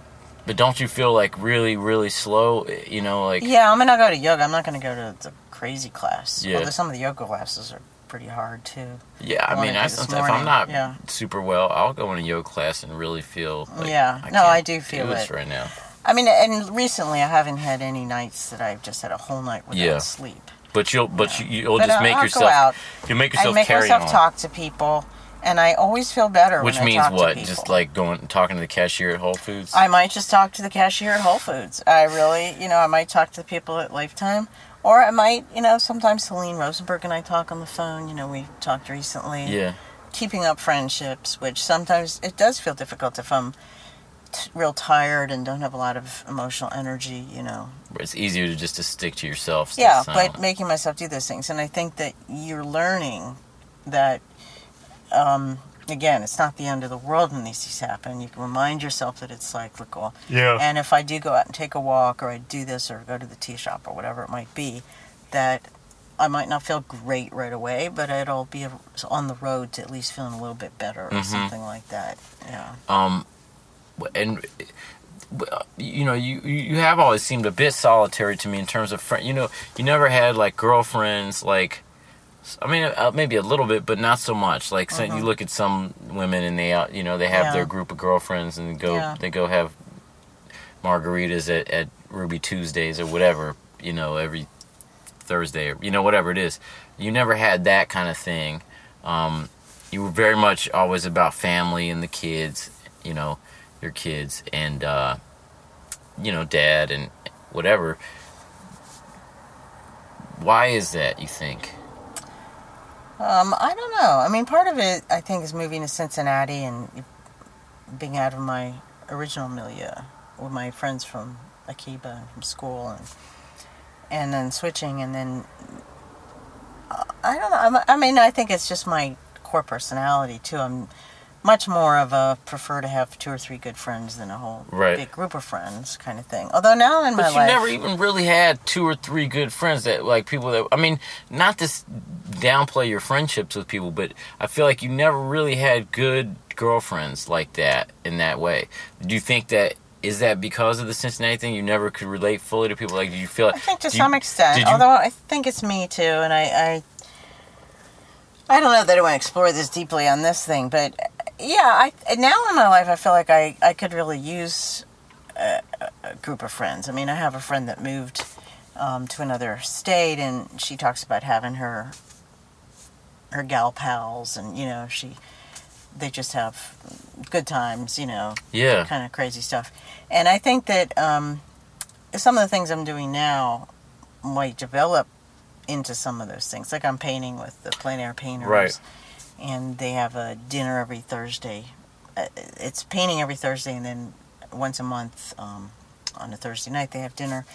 but don't you feel like really, really slow? You know, like yeah, I'm gonna go to yoga. I'm not gonna go to the crazy class. Yeah. Although some of the yoga classes are pretty hard too. yeah. I I mean, I if I'm not yeah. super well, I'll go in a yoga class and really feel. Like, Yeah. I No, I do feel this it. right now. I mean, and recently I haven't had any nights that I've just had a whole night without Yeah. sleep. But you'll, but you, you'll But just I'll- make I'll yourself. go out. You'll make I yourself make carry myself on. talk to people, and I always feel better. Which when I means what? Just like going talking to the cashier at Whole Foods. I might just talk to the cashier at Whole Foods. I really, you know, I might talk to the people at Lifetime, or I might, you know, sometimes Celine Rosenberg and I talk on the phone. You know, we talked recently. yeah. Keeping up friendships, which sometimes it does feel difficult if I'm t- real tired and don't have a lot of emotional energy. You know, It's easier to just to stick to yourself. yeah, but making myself do those things, and I think that you're learning that. Um, again, it's not the end of the world when these things happen. You can remind yourself that it's cyclical. yeah. And if I do go out and take a walk, or I do this, or go to the tea shop, or whatever it might be, that I might not feel great right away, but it'll be on the road to at least feeling a little bit better, or Mhm. something like that. Yeah. um and you know you you have always seemed a bit solitary to me in terms of friend you know you never had like girlfriends like I mean, uh, maybe a little bit, but not so much. Like, so you look at some women, and they, uh, you know, they have Yeah. their group of girlfriends, and go, Yeah. they go have margaritas at, at Ruby Tuesdays or whatever, you know, every Thursday or you know whatever it is. You never had that kind of thing. Um, you were very much always about family and the kids, you know, your kids and uh, you know, dad and whatever. Why is that? You think? Um, I don't know. I mean, part of it, I think, is moving to Cincinnati and being out of my original milieu with my friends from Akiba and from school, and and then switching, and then uh, I don't know. I mean, I think it's just my core personality too. I'm much more of a prefer to have two or three good friends than a whole Right. big group of friends kind of thing. Although now in my life, But you never even really had two or three good friends that like people that I mean, not to downplay your friendships with people, but I feel like you never really had good girlfriends like that in that way. Do you think that is that because of the Cincinnati thing? You never could relate fully to people. Like, do you feel? I think to do you- some extent, you- although I think it's me too, and I, I, I don't know that I want to explore this deeply on this thing, but yeah, I now in my life I feel like I, I could really use a, a group of friends. I mean, I have a friend that moved um, to another state, and she talks about having her her gal pals, and you know she they just have good times, you know, Yeah, kind of crazy stuff. And I think that um, some of the things I'm doing now might develop into some of those things. Like I'm painting with the plein air painters, Right. And they have a dinner every Thursday. Uh, It's painting every Thursday, and then once a month um, on a Thursday night they have dinner.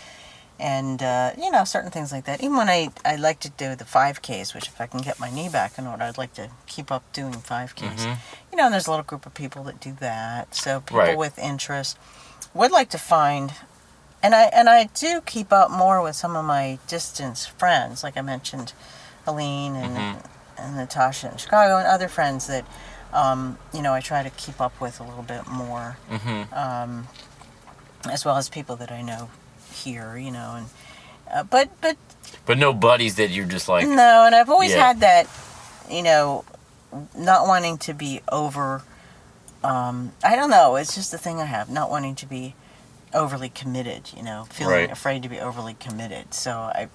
And uh, you know certain things like that. Even when I I like to do the 5Ks, which if I can get my knee back in order, I'd like to keep up doing 5Ks Mhm. you know, and there's a little group of people that do that. So people Right. with interest would like to find, and I and I do keep up more with some of my distance friends, like I mentioned, Aline and Mhm. And Natasha in Chicago, and other friends that, um, you know, I try to keep up with a little bit more, hmm um, as well as people that I know here, you know, and uh, but but but no buddies that you're just like. no, and I've always Yeah. had that, you know, not wanting to be over. Um, I don't know. It's just the thing I have, not wanting to be overly committed. You know, feeling Right. afraid to be overly committed. So I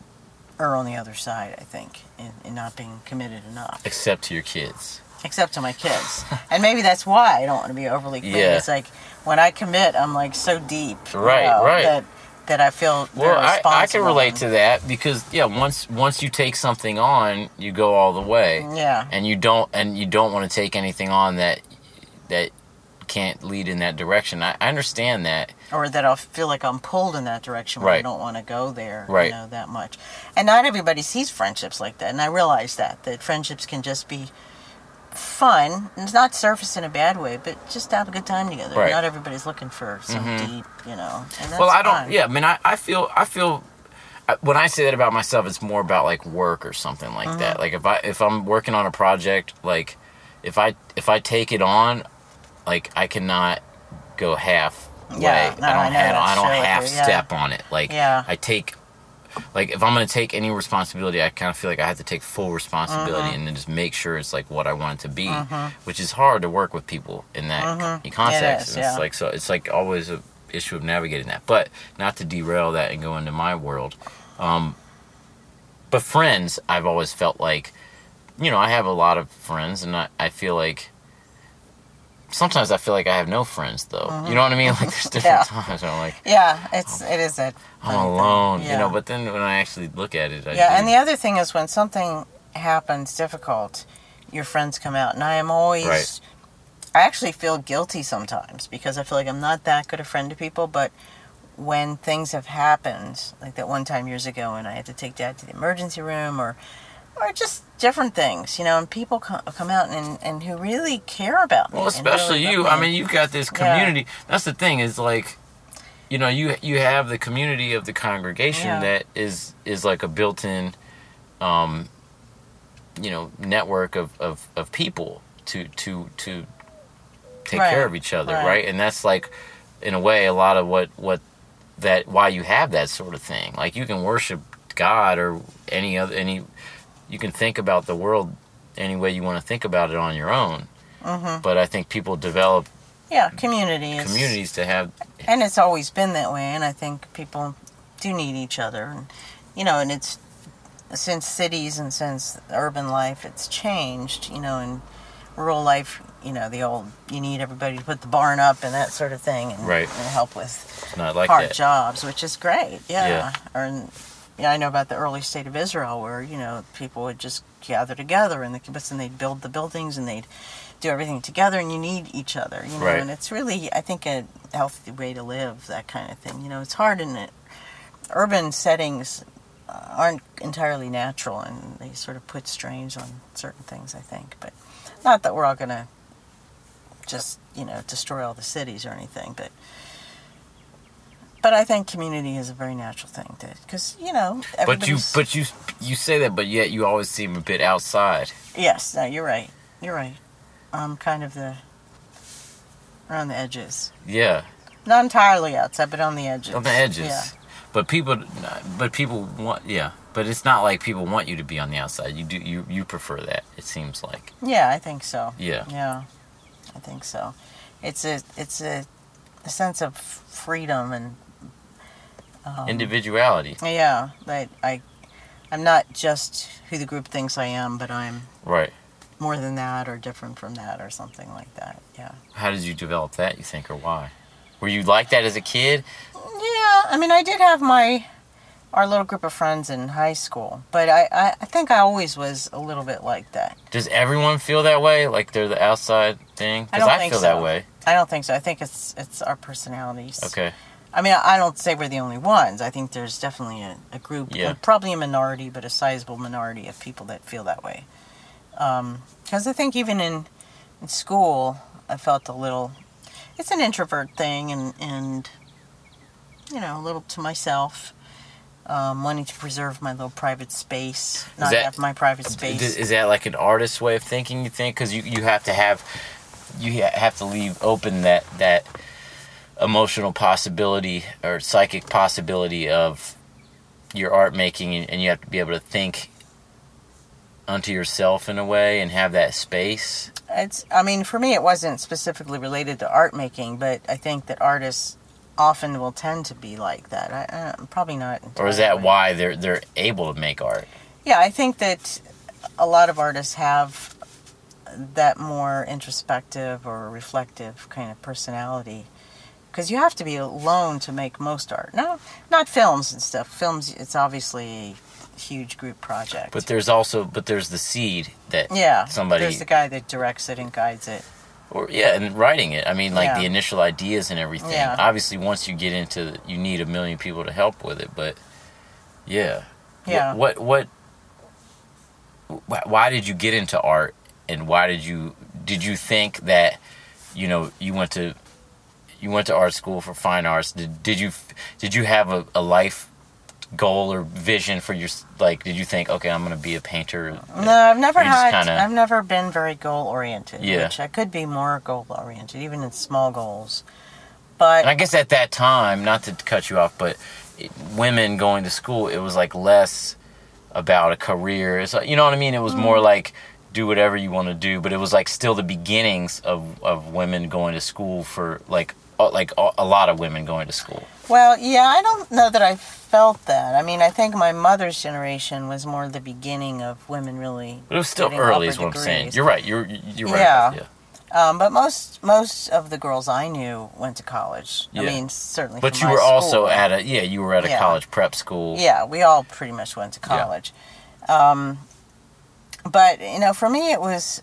err on the other side. I think in, in not being committed enough, Except to your kids. except to my kids. and maybe that's why I don't want to be overly committed. Yeah. It's like when I commit, I'm like so deep. you Right, know, right. That, that I feel Well, I, I can relate to that because yeah, once once you take something on, you go all the way. Yeah. and you don't and you don't want to take anything on that that can't lead in that direction. I, I understand that. or that I'll feel like I'm pulled in that direction where I don't want to go there, Right. you know, that much. And not everybody sees friendships like that, and I realize that that friendships can just be fun. It's not surface in a bad way, but just have a good time together. Right. Not everybody's looking for some deep, you know. And that's well, I don't. fun. Yeah, I mean, I, I feel I feel when I say that about myself, it's more about like work or something like Mm-hmm. that. Like if I if I'm working on a project, like if I if I take it on, like I cannot go half way. Yeah, no, I don't I have I don't half yeah. step on it. Like Yeah. I take. Like if I'm gonna take any responsibility, I kind of feel like I have to take full responsibility Mm-hmm. and then just make sure it's like what I want it to be, which is hard to work with people in that Mhm. context. It is, And It's yeah. like so it's like always a issue of navigating that. But not to derail that and go into my world. Um, but friends, I've always felt like, you know, I have a lot of friends, and I, I feel like sometimes I feel like I have no friends though. You mm-hmm. know what I mean? [LAUGHS] Like there's different Yeah. times where I'm like Yeah, it's it is a I'm alone, you know. But then when I actually look at it, I Yeah, do- and the other thing is when something happens difficult, your friends come out, and I am always. Right. I actually feel guilty sometimes because I feel like I'm not that good a friend to people, but when things have happened, like that one time years ago when I had to take dad to the emergency room or or just different things, you know, and people come, come out and, and who really care about me. Well, especially really you. love I mean, you've got this Yeah. community. That's the thing is like, you know, you you have the community of the congregation Yeah. that is is like a built-in, um, you know, network of of, of people to to to take Right, care of each other, right. right. And that's like, in a way, a lot of what what that why you have that sort of thing. Like you can worship God or any other any, you can think about the world any way you want to think about it on your own. Mhm. But I think people develop yeah, communities communities to have and it's always been that way and i think people do need each other and you know and it's since cities and since urban life it's changed you know in rural life you know the old you need everybody to put the barn up and that sort of thing and, Right. and help with not like hard that. jobs which is great yeah, Yeah. Or, and, yeah i know about the early state of israel where you know people would just gather together in the kibbutz and they'd build the buildings and they'd do everything together and you need each other you know Right. and it's really i think a healthy way to live that kind of thing you know it's hard in it urban settings aren't entirely natural and they sort of put strains on certain things i think but not that we're all going to just you know destroy all the cities or anything but but i think community is a very natural thing to because you know But you, but you, you say that, but yet you always seem a bit outside. yes no you're right you're right i'm kind of the around the edges Yeah, not entirely outside but on the edges on the edges. yeah But people, but people want, yeah. But it's not like people want you to be on the outside. You do, you, you prefer that. It seems like, yeah i think so yeah, Yeah, I think so. It's a it's a, a sense of freedom and um, individuality, yeah. That I I'm not just who the group thinks I am, but I'm right? more than that or different from that or something like that. Yeah. How did you develop that? You think, or why? Were you like that as a kid? Yeah. I mean, I did have my our little group of friends in high school, but I I, I think I always was a little bit like that. Does everyone feel that way? Like they're the outside thing? Because don't I, feel so. that way. I don't think so. I think it's it's our personalities. Okay. I mean, I don't say we're the only ones. I think there's definitely a, a group, Yeah. probably a minority, but a sizable minority of people that feel that way. Because I think even in, in school, I felt a little. It's an introvert thing, and and you know, a little to myself, um, wanting to preserve my little private space, not that- have my private space. Is that like an artist's way of thinking? You think because you, you have to have you ha- have to leave open that that emotional possibility or psychic possibility of your art making, and, you have to be able to think unto yourself in a way and have that space. It's. I mean, for me, it wasn't specifically related to art making, but I think that artists often will tend to be like that. I, I'm probably not. Or is that why they're they're able to make art? Yeah, I think that a lot of artists have that more introspective or reflective kind of personality. Because you have to be alone to make most art. No, not films and stuff. Films, it's obviously a huge group project. But there's also but there's the seed that yeah, somebody- There's the guy that directs it and guides it. or yeah, and writing it. I mean, like Yeah. the initial ideas and everything. Yeah. Obviously, once you get into, you need a million people to help with it. But yeah, Yeah. What what? wh- Why did you get into art and why did you did you think that you know you went to you went to art school for fine arts did, did you did you have a, a life goal or vision for your like did you think okay i'm gonna be a painter No, I've never Or you just had. kinda- I've never been very goal oriented. Yeah. Which I could be more goal oriented, even in small goals. But and i guess at that time not to cut you off but it, women going to school it was like less about a career it's like, you know what i mean it was more Mm. like do whatever you want to do but it was like still the beginnings of of women going to school for like like a lot of women going to school Well, yeah, I don't know that I felt that. I mean, I think my mother's generation was more the beginning of women really. But it was still early, is what I'm saying. You're right. You're you're right. Yeah. Yeah. Um, but most most of the girls I knew went to college. I mean, certainly. But you were also school. at a yeah. You were at a Yeah. college prep school. Yeah, we all pretty much went to Yeah. college. Um, but you know, for me, it was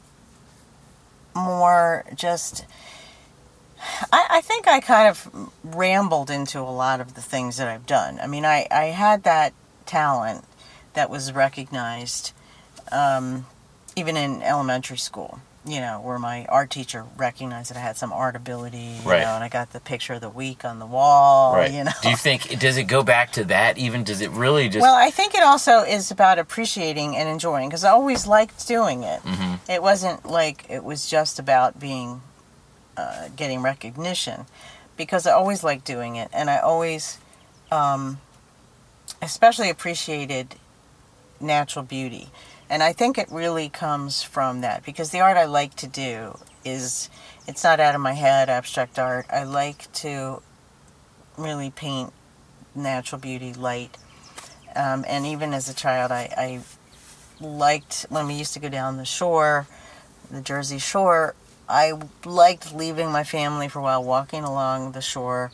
more just. I, I think I kind of rambled into a lot of the things that I've done. I mean, I, I had that talent that was recognized um, even in elementary school, you know, where my art teacher recognized that I had some art ability, you Right. know, and I got the picture of the week on the wall, Right. you know. Do you think does it go back to that even? Does it really just? Well, I think it also is about appreciating and enjoying because I always liked doing it. Mhm. It wasn't like it was just about being uh, getting recognition because I always liked doing it and I always um, especially appreciated natural beauty. And I think it really comes from that because the art I like to do is it's not out of my head abstract art. I like to really paint natural beauty, light. Um, and even as a child, I, I liked when we used to go down the shore, the Jersey Shore. I liked leaving my family for a while, walking along the shore,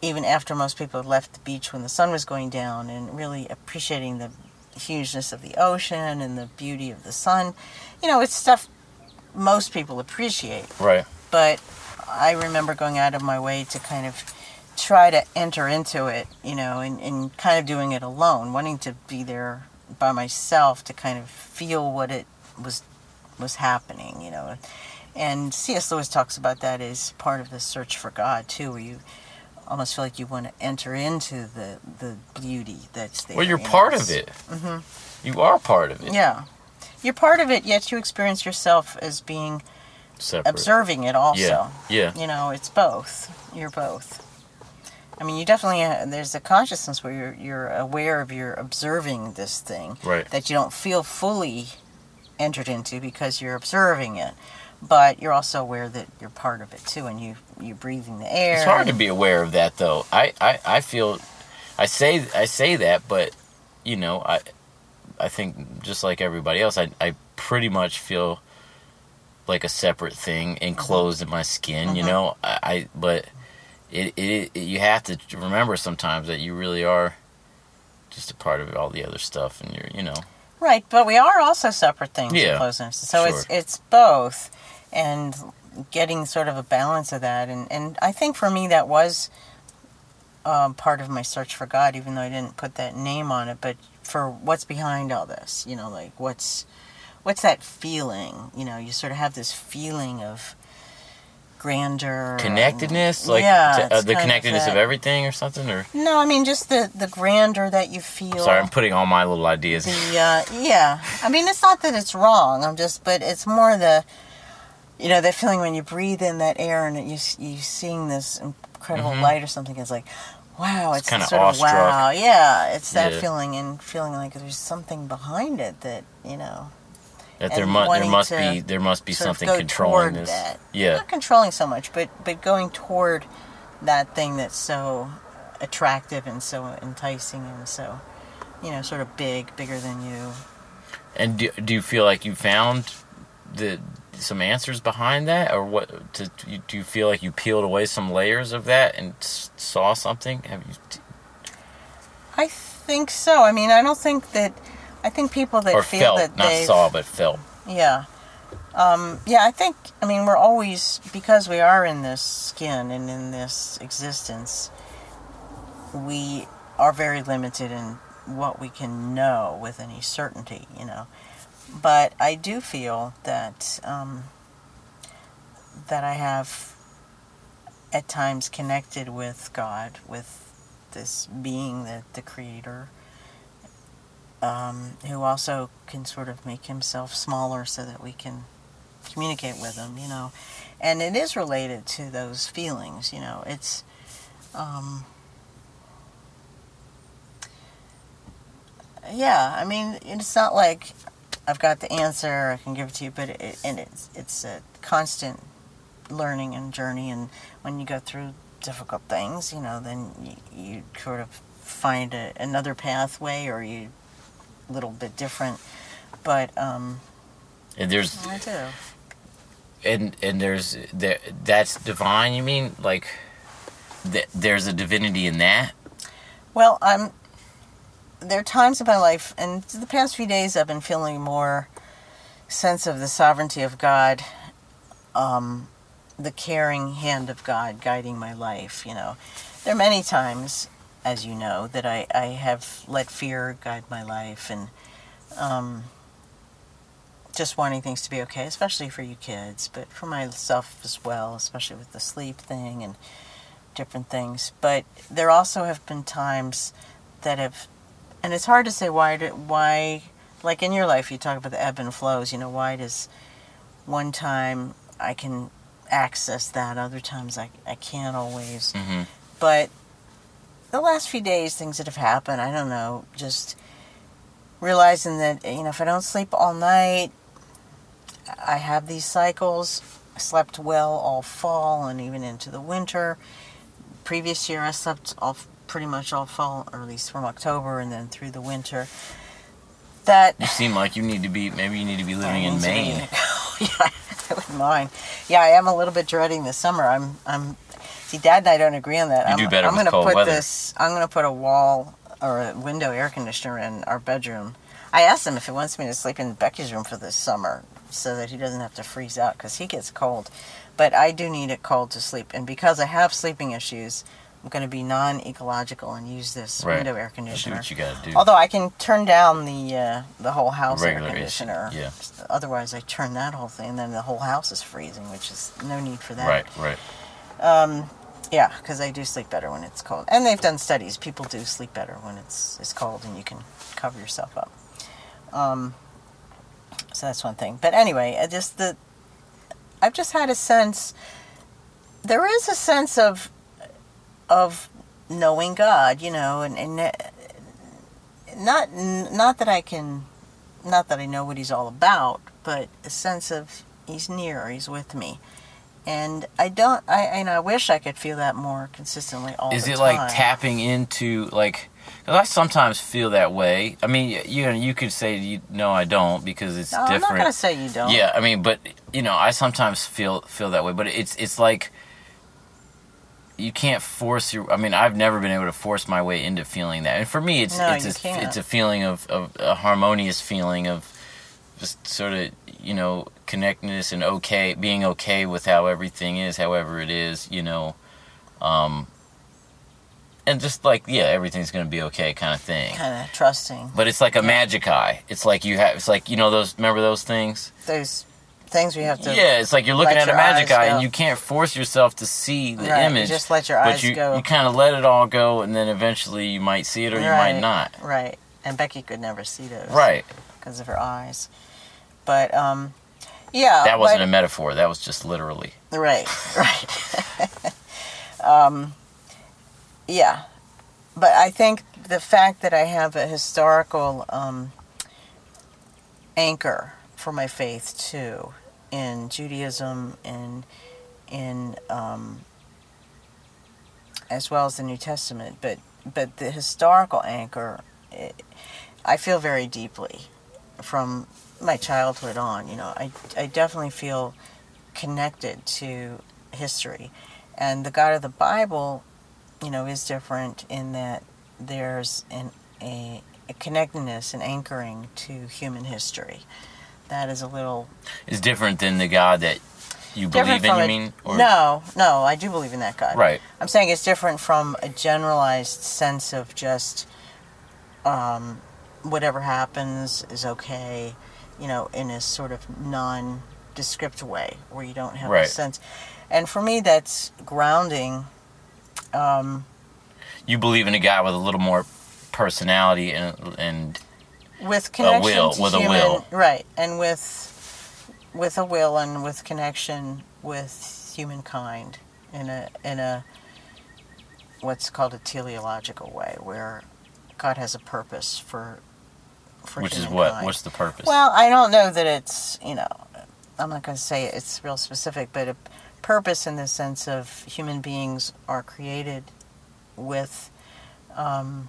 even after most people had left the beach when the sun was going down, and really appreciating the hugeness of the ocean and the beauty of the sun. You know, it's stuff most people appreciate right. but I remember going out of my way to kind of try to enter into it, you know, and, and kind of doing it alone, wanting to be there by myself to kind of feel what it was was happening, you know. And C.S. Lewis talks about that as part of the search for God too, where you almost feel like you want to enter into the the beauty that's there. Well, you're part us. of it. Mm-hmm. You are part of it. Yeah. You're part of it, yet you experience yourself as being Separate. observing it also. Yeah. Yeah. You know, it's both. You're both. I mean, you definitely uh, there's a consciousness where you're you're aware of you're observing this thing Right. that you don't feel fully entered into because you're observing it, but you're also aware that you're part of it too, and you you're breathing the air. It's hard to be aware of that though. I, I, I feel I say I say that, but you know, I I think just like everybody else, I I pretty much feel like a separate thing enclosed in my skin, you Mhm. know. I, I but it, it, it you have to remember sometimes that you really are just a part of all the other stuff and you're, you know. Right, but we are also separate things Yeah, in closeness. So it's it's both, and getting sort of a balance of that. And and I think for me that was um, part of my search for God, even though I didn't put that name on it. But for what's behind all this, you know, like what's what's that feeling? You know, you sort of have this feeling of Connectedness, like yeah, to- uh, the connectedness of that- everything or something or No, I mean just the the grandeur that you feel. Sorry, I'm putting all my little ideas. The [LAUGHS] uh, yeah, I mean it's not that it's wrong. I'm just, but it's more the, you know, that feeling when you breathe in that air and you you seeing this incredible Mhm. light or something. It's like, wow, it's, kinda sort of wow, yeah. It's that Yeah. feeling and feeling like there's something behind it that you know. That there must there must be there must be something controlling this. that. Yeah. Not controlling so much, but but going toward that thing that's so attractive and so enticing and so, you know, sort of big, bigger than you. And do, do you feel like you found the some answers behind that, or what? To, do you feel like you peeled away some layers of that and saw something? Have you? I think so. I mean, I don't think that. I think people that or feel felt, that not they saw, but felt. yeah, um, yeah. I think. I mean, we're always because we are in this skin and in this existence. We are very limited in what we can know with any certainty. You know, but I do feel that um, that I have at times connected with God, with this being, that the Creator, um, who also can sort of make himself smaller so that we can communicate with him. You know, and it is related to those feelings. You know, it's. Um, yeah, I mean, it's not like I've got the answer, I can give it to you, but it, and it's it's a constant learning and journey. And when you go through difficult things, you know, then you, you sort of find a, another pathway, or you little bit different. But um, And there's I do. and and there's there that's divine. You mean like th- there's a divinity in that? Well, I'm. There are times in my life, and the past few days, I've been feeling more sense of the sovereignty of God, um, the caring hand of God guiding my life. You know, there are many times, as you know, that I, I have let fear guide my life, and um, just wanting things to be okay, especially for you kids, but for myself as well, especially with the sleep thing and different things. But there also have been times that have, and it's hard to say why. Do, why, like in your life, you talk about the ebb and flows. You know, why does one time I can access that, other times I I can't always. Mm-hmm. But the last few days, things that have happened, I don't know, just realizing that you know if I don't sleep all night, I have these cycles. I slept well all fall and even into the winter. Previous year, I slept all pretty much all fall, or at least from October and then through the winter. That You seem like you need to be maybe you need to be living in need to be Maine. [LAUGHS] yeah, I wouldn't mind. Yeah, I am a little bit dreading the summer. I'm, I'm. See, Dad and I don't agree on that. You I'm, do better I'm with gonna cold put weather. this. I'm gonna put a wall or a window air conditioner in our bedroom. I asked him if he wants me to sleep in Becky's room for this summer, so that he doesn't have to freeze out because he gets cold. But I do need it cold to sleep, and because I have sleeping issues, I'm going to be non-ecological and use this Right. window air conditioner. what you got to do. Although I can turn down the uh, the whole house Regular air AC, conditioner. yeah. Otherwise, I turn that whole thing, and then the whole house is freezing, which is no need for that. right, right. Yeah, because I do sleep better when it's cold, and they've done studies. People do sleep better when it's it's cold, and you can cover yourself up. Um, so that's one thing. But anyway, I just the I've just had a sense. There is a sense of of knowing God, you know, and, and uh, not not that I can, not that I know what He's all about, but a sense of He's near, He's with me, and I don't. I and I wish I could feel that more consistently all Is the it time. like tapping into like? Because I sometimes feel that way. I mean, you know, you could say you, no, I don't because it's No, I'm not different. gonna say you don't. Yeah, I mean, but you know, I sometimes feel feel that way. But it's it's like you can't force your. I mean, I've never been able to force my way into feeling that. And for me, it's No, it's a, can't. it's a feeling of, of a harmonious feeling of just sort of you know connectedness and okay, being okay with how everything is, however it is. You know, um, and just like yeah, everything's gonna be okay, kind of thing. Kind of trusting. But it's like a magic eye. It's like you have. It's like you know those. Remember those things? those things we have to. Yeah, it's like you're looking at a magic eye, go. and you can't force yourself to see the Right, you image. just let your eyes you, go. You kind of let it all go, and then eventually you might see it or you might not. Right. And Becky could never see those. Right. Because of her eyes. But um, yeah. That wasn't but- a metaphor. That was just literally. Right, [LAUGHS] right. [LAUGHS] um, yeah, but I think the fact that I have a historical um, anchor for my faith too, in Judaism and in um, as well as the New Testament, but but the historical anchor, it, I feel very deeply from my childhood on. You know, I I definitely feel connected to history. And the God of the Bible, you know, is different in that there's an, a, a connectedness and anchoring to human history. That is a little It's different than the God that you believe in. You mean? Or, no, no, I do believe in that God. Right. I'm saying it's different from a generalized sense of just um, whatever happens is okay. You know, in a sort of non-descript way where you don't have a sense. And for me, that's grounding. Um, You believe in a guy with a little more personality and and with connection a will, with a will. right? And with with a will and with connection with humankind in a in a what's called a teleological way, where God has a purpose for for which is what? What's the purpose? Well, I don't know that it's, you know, I'm not going to say it's real specific, but a purpose in the sense of human beings are created with um,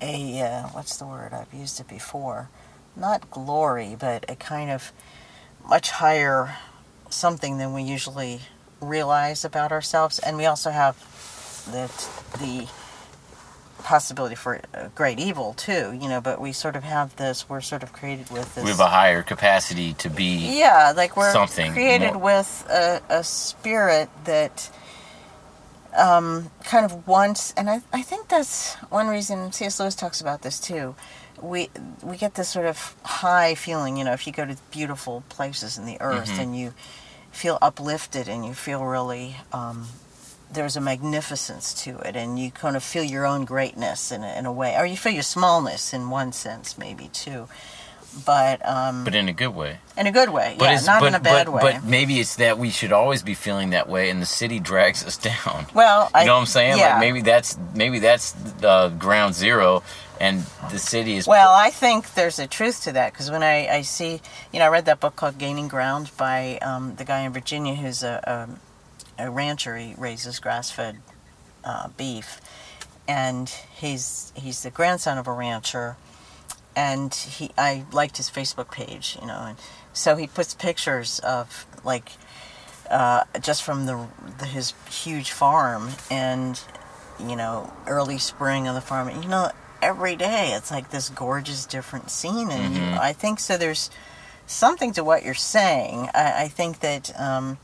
a, uh, what's the word? I've used it before. Not glory, but a kind of much higher something than we usually realize about ourselves. And we also have the, the possibility for uh, great evil too, you know, but we sort of have this, we're sort of created with this. we have a higher capacity to be. yeah, like we're something created more- with a, a spirit that um, kind of wants, and I, I think that's one reason C.S. Lewis talks about this too. We we get this sort of high feeling, you know, if you go to beautiful places in the earth Mhm. and you feel uplifted and you feel really um, there's a magnificence to it, and you kind of feel your own greatness in a, in a way, or you feel your smallness in one sense, maybe too, but um, But in a good way. in a good way, But yeah, not but, in a bad but, way. but maybe it's that we should always be feeling that way, and the city drags us [LAUGHS] down. well, I You know what I'm saying? Yeah. Like maybe that's maybe that's uh, ground zero, and the city is. Well, I think there's a truth to that because when I, I see, you know, I read that book called Gaining Ground by um, the guy in Virginia who's a, a, rancher. He raises grass fed uh, beef. And he's he's the grandson of a rancher. And he I liked his Facebook page, you know, and so he puts pictures of like uh, just from the, the his huge farm and you know early spring on the farm. You know, every day it's like this gorgeous different scene, and you, Mhm. I think so. There's something to what you're saying. I, I think that um,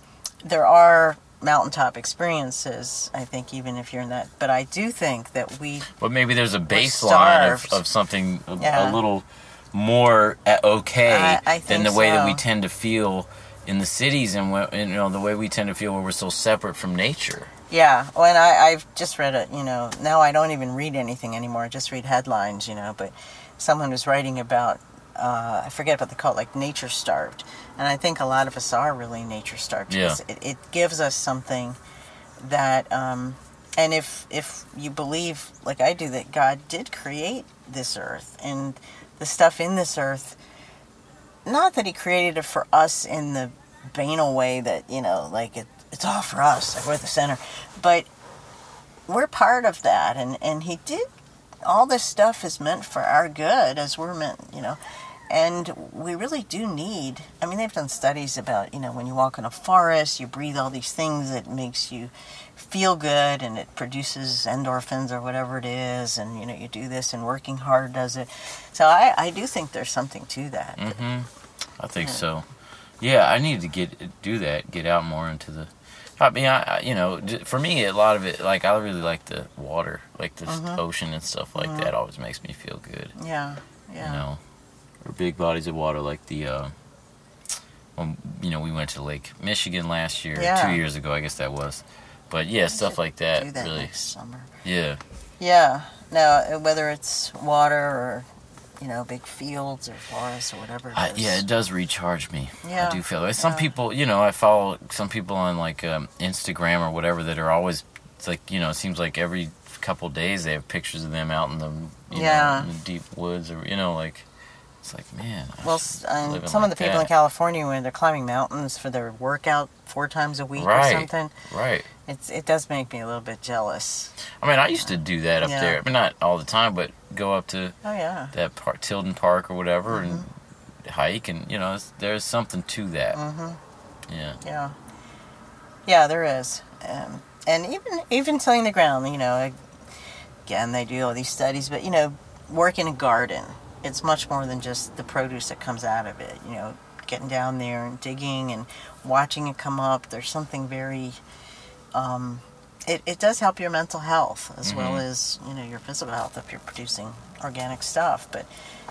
there are mountaintop experiences. I think even if you're in that, but I do think that we But maybe there's a baseline of, of something a, Yeah. a little more uh, okay I- I than the way that we tend to feel in the cities, and and, you know the way we tend to feel where we're so separate from nature. Yeah, well, and I, I've just read it, you know, now I don't even read anything anymore. I just read headlines, you know, but someone was writing about, uh, I forget what they call it, like nature starved. And I think a lot of us are really nature starved. Yeah. It, it gives us something that, um, and if, if you believe, like I do, that God did create this earth and the stuff in this earth, not that he created it for us in the banal way that you know like it, it's all for us like we're the center but we're part of that and and he did all this stuff is meant for our good as we're meant you know and we really do need i mean they've done studies about you know when you walk in a forest you breathe all these things that makes you feel good and it produces endorphins or whatever it is and you know you do this and working hard does it so i i do think there's something to that hmm I think so. Yeah, I need to get do that. Get out more into the. I mean, I, you know, for me, a lot of it, like I really like the water, like the Mhm. ocean and stuff like that. Always makes me feel good. yeah yeah you know, or big bodies of water like the, uh, um, you know, we went to Lake Michigan last year, Yeah. two years ago, I guess that was. But yeah, stuff like that, that really. summer. Yeah, Yeah. Now, whether it's water or, you know, big fields or forests or whatever it is. I, yeah, it does recharge me. Yeah, I do feel it. Some yeah. people, you know, I follow some people on like um, Instagram or whatever that are always, it's like, you know, it seems like every couple days they have pictures of them out in the, you Yeah. know, in the deep woods or, you know, like, it's like, man. I Well, and live some like of the people that. in California, when they're climbing mountains for their workout four times a week Right. or something, Right. it's it does make me a little bit jealous. I mean, I used to do that up Yeah. there. I mean, not all the time, but go up to Oh yeah. that park, Tilden Park or whatever, and Mm-hmm. hike, and you know, there's something to that. Mm-hmm. Yeah, Yeah. Yeah, there is, um, and even even tilling the ground. You know, again, they do all these studies, but you know, work in a garden. It's much more than just the produce that comes out of it. You know, getting down there and digging and watching it come up. There's something very um, it, it does help your mental health as well Mhm. as you know your physical health if you're producing organic stuff. But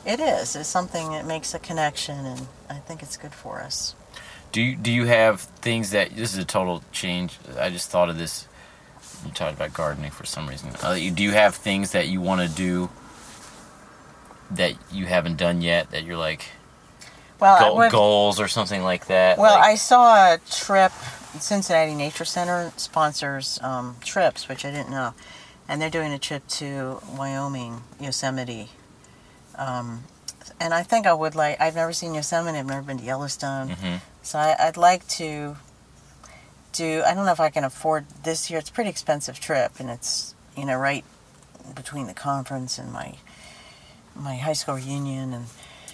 it is it's something that makes a connection, and I think it's good for us. Do you do you have things that this is a total change? I just thought of this. You talked about gardening for some reason. Uh, do you have things that you want to do that you haven't done yet that you're like Well, would- goals or something like that? Well, Like- I saw a trip. Cincinnati Nature Center sponsors um, trips, which I didn't know, and they're doing a trip to Wyoming, Yosemite. Um, and I think I would like. I've never seen Yosemite. I've never been to Yellowstone, Mhm. so I, I'd like to do. I don't know if I can afford this year. It's a pretty expensive trip, and it's you know right between the conference and my my high school reunion, and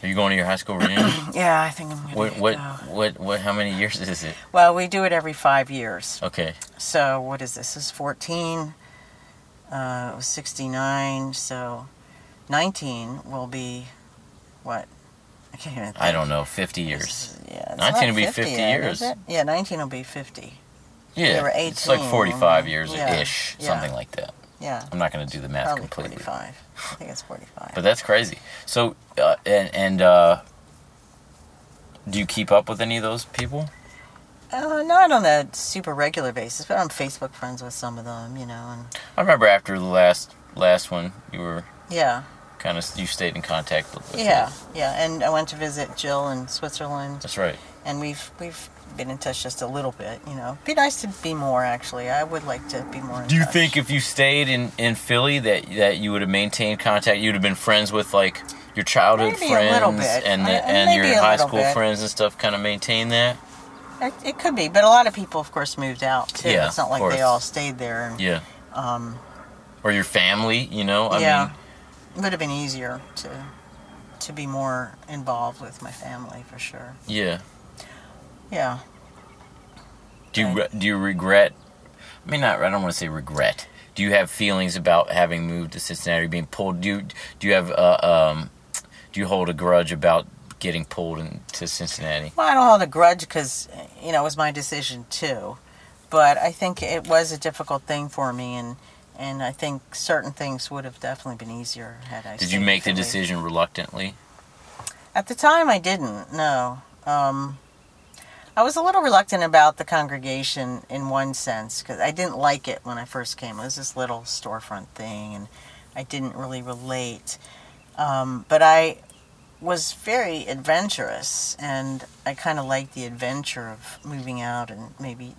Are you going to your high school reunion? [CLEARS THROAT] yeah, I think I'm gonna what go. what what what? How many years is it? Well, we do it every five years. Okay. So what is this? This is 14. Uh, it was 69. So 19 will be what? I can't even. Think. I don't know. Fifty years. is- Yeah, 19 not will be 50 yet, years. Yeah, 19 will be 50. Yeah. were eighteen. It's like forty-five years yeah, ish, yeah. something like that. Yeah, I'm not going to do the math probably completely. 45. I think it's 45. But that's crazy. So, uh, and, and uh, do you keep up with any of those people? uh, not on a super regular basis, but I'm Facebook friends with some of them, you know, and I remember after the last last one, you were yeah, kind of you stayed in contact with. yeah, them. yeah. And I went to visit Jill in Switzerland. That's right. and we've we've been in touch just a little bit. You know, be nice to be more. Actually, I would like to be more. In Do you touch. think if you stayed in, in Philly that that you would have maintained contact? You'd have been friends with like your childhood Maybe friends and the, I- and maybe your high school bit. friends and stuff. Kind of maintain that. it, it could be? But a lot of people, of course, moved out too. Yeah, it's not like they all stayed there. And, Yeah. um, Or your family, you know. I yeah, mean, it would have been easier to to be more involved with my family for sure. yeah. Yeah. Do you re- do you regret? I mean, not. I don't want to say regret. Do you have feelings about having moved to Cincinnati, being pulled? Do you do you have uh, um, do you hold a grudge about getting pulled into Cincinnati? Well, I don't hold a grudge because you know it was my decision too, but I think it was a difficult thing for me, and and I think certain things would have definitely been easier had I. Did you make the decision reluctantly? At the time, I didn't. No, um, I was a little reluctant about the congregation in one sense because I didn't like it when I first came. It was this little storefront thing, and I didn't really relate. Um, but I was very adventurous, and I kind of liked the adventure of moving out and maybe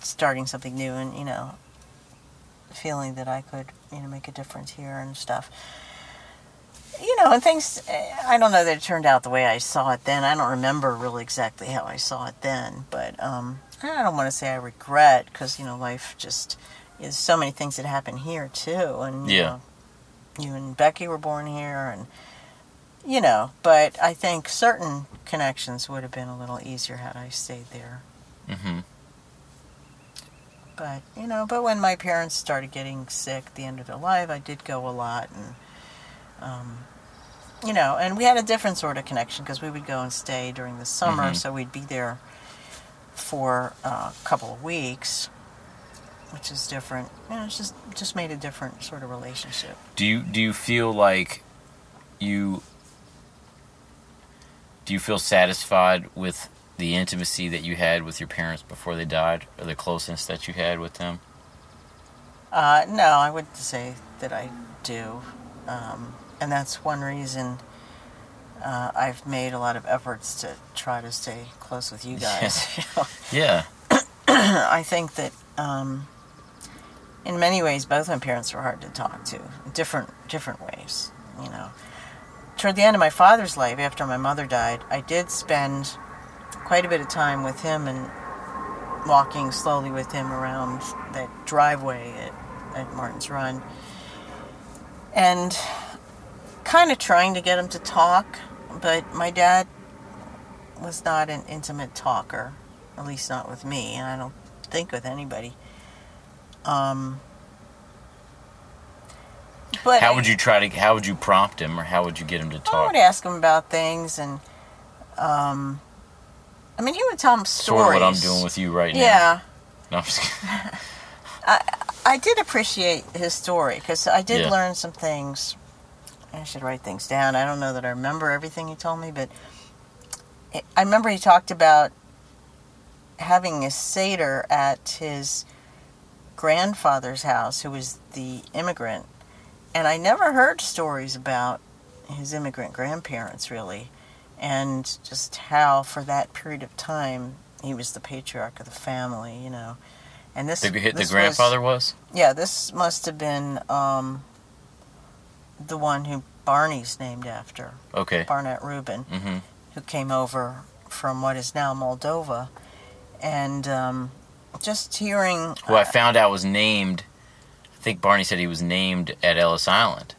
starting something new, and you know, feeling that I could, you know, make a difference here and stuff you know, and things, eh, I don't know that it turned out the way I saw it then. I don't remember really exactly how I saw it then, but um, I don't want to say I regret because, you know, life just is so many things that happen here too. And, you know, you and Becky were born here and, you know, but I think certain connections would have been a little easier had I stayed there. Mm-hmm. But, you know, but when my parents started getting sick at the end of their life, I did go a lot and, um, you know, and we had a different sort of connection because we would go and stay during the summer, Mhm. so we'd be there for uh, a couple of weeks, which is different. You know, it's just just made a different sort of relationship. Do you do you feel like you do you feel satisfied with the intimacy that you had with your parents before they died, or the closeness that you had with them? Uh, no, I wouldn't say that I do, um, and that's one reason. Uh, I've made a lot of efforts to try to stay close with you guys. you know. [LAUGHS] [CLEARS THROAT] Yeah. I think that um, in many ways both my parents were hard to talk to, different different ways. You know, toward the end of my father's life, after my mother died, I did spend quite a bit of time with him and walking slowly with him around that driveway at, at Martin's Run, and kind of trying to get him to talk. But my dad was not an intimate talker at least not with me, and I don't think with anybody. Um, but How would you try to? How would you prompt him, or how would you get him to talk? I would ask him about things, and um, I mean, he would tell him stories. Sort of what I'm doing with you right now. Yeah, [LAUGHS] No, I'm just kidding. [LAUGHS] I did appreciate his story because I did Yeah. learn some things. I should write things down. I don't know that I remember everything he told me, but it, I remember he talked about having a seder at his grandfather's house, who was the immigrant, and I never heard stories about his immigrant grandparents really, and just how for that period of time he was the patriarch of the family, you know. And this The, the this was- grandfather was? yeah, this must have been um, the one who Barney's named after, Okay. Barnett Rubin, hmm who came over from what is now Moldova. And um, just hearing. Who I found out was named. I think Barney said he was named at Ellis Island.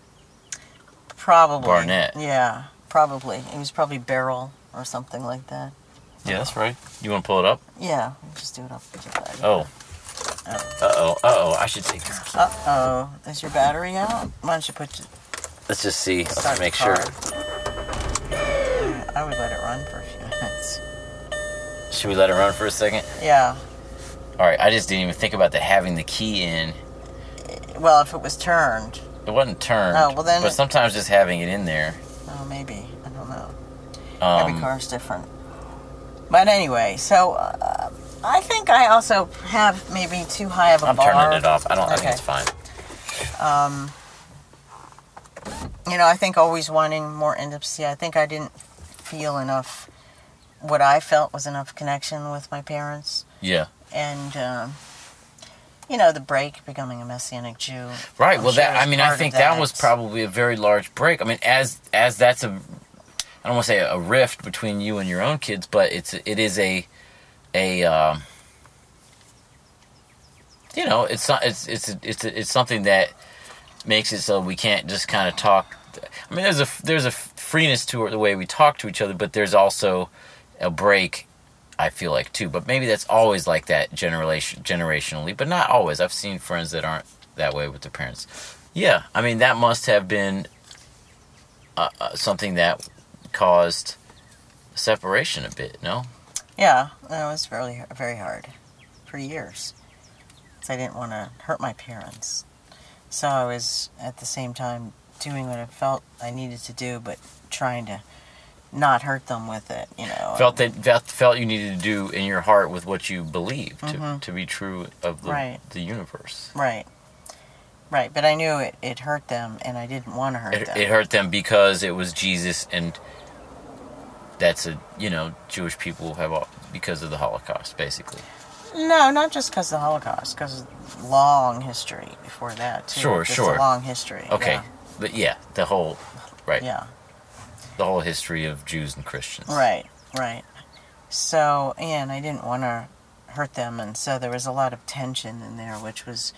Probably. Barnett. Yeah, probably. It was probably Beryl or something like that. Yeah, that's right. You want to pull it up? Yeah, just do it off the bag. Oh. Uh oh. Uh oh. I should take this. Uh oh. Is your battery out? Why don't you put your. Let's just see. Let's start make sure. I would let it run for a few minutes. Should we let it run for a second? Yeah. All right. I just didn't even think about the having the key in. Well, if it was turned. It wasn't turned. Oh, well then But sometimes just having it in there. Oh, maybe. I don't know. Um, Every car's different. But anyway, so uh, I think I also have maybe too high of a I'm bar. I'm turning it off. I don't. I think it's fine. Um, you know, I think always wanting more intimacy. I think I didn't feel enough. What I felt was enough connection with my parents, Yeah. and um, you know, the break becoming a messianic Jew. Right. I'm well, sure that I mean, I think that. was probably a very large break. I mean, as as that's a, I don't want to say a rift between you and your own kids, but it's it is a, a, um, you know, it's not it's it's it's it's something that makes it so we can't just kind of talk. I mean, there's a there's a freeness to the way we talk to each other, but there's also a break. I feel like too, but maybe that's always like that generation generationally, but not always. I've seen friends that aren't that way with their parents. Yeah, I mean that must have been uh, uh, something that caused separation a bit. No, Yeah, that was really very hard for years. I didn't want to hurt my parents, so I was at the same time doing what I felt I needed to do, but trying to not hurt them with it. You know, felt that felt, felt you needed to do in your heart with what you believe to, Mhm. to be true of the Right. the universe. right, right. But I knew it, it hurt them, and I didn't want to hurt It, them. it hurt them because it was Jesus, and that's a you know Jewish people have all because of the Holocaust, basically. No, not just because of the Holocaust, because of long history before that. Too. Sure, Just sure. Long history. Okay, but yeah, the whole right, Yeah. the whole history of Jews and Christians. Right, right. So, and I didn't want to hurt them, and so there was a lot of tension in there, which was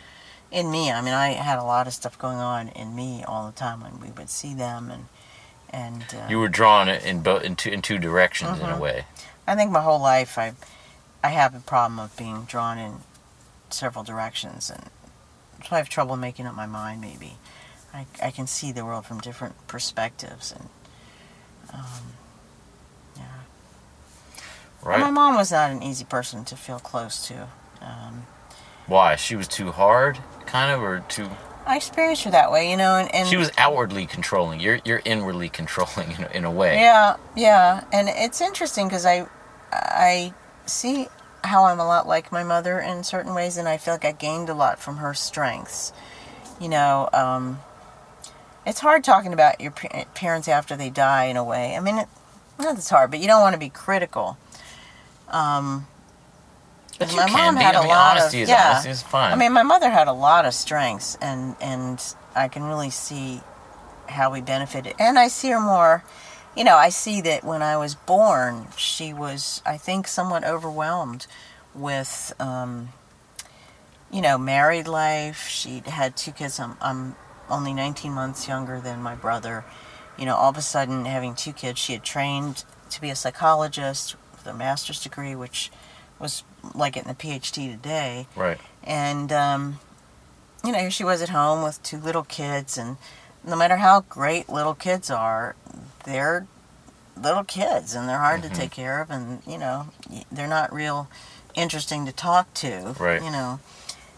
in me. I mean, I had a lot of stuff going on in me all the time when we would see them, and and uh, You were drawn in both in two in two directions in a Mhm. way. I think my whole life I I have a problem of being drawn in several directions, and so I have trouble making up my mind. Maybe I I can see the world from different perspectives, and um, yeah. Right? My mom was not an easy person to feel close to. Um, Why? She was too hard, kind of, or too. I experienced her that way, you know, and, and She was outwardly controlling. You're you're inwardly controlling [LAUGHS] in a, in a way. yeah, yeah, and it's interesting because I I see how I'm a lot like my mother in certain ways, and I feel like I gained a lot from her strengths. You know, um, it's hard talking about your parents after they die in a way. I mean, it, not that it's hard, but you don't want to be critical. Um, But you my can mom be. had I a mean, lot of- is yeah. is fine. I mean, my mother had a lot of strengths, and and I can really see how we benefited. And I see her more. You know, I see that when I was born, she was, I think, somewhat overwhelmed with, um, you know, married life. She had two kids. I'm, I'm only 19 months younger than my brother. You know, all of a sudden having two kids, she had trained to be a psychologist with a master's degree, which was like getting a PhD today right. and um, you know here she was at home with two little kids and no matter how great little kids are they're little kids and they're hard Mhm. to take care of and you know they're not real interesting to talk to Right. you know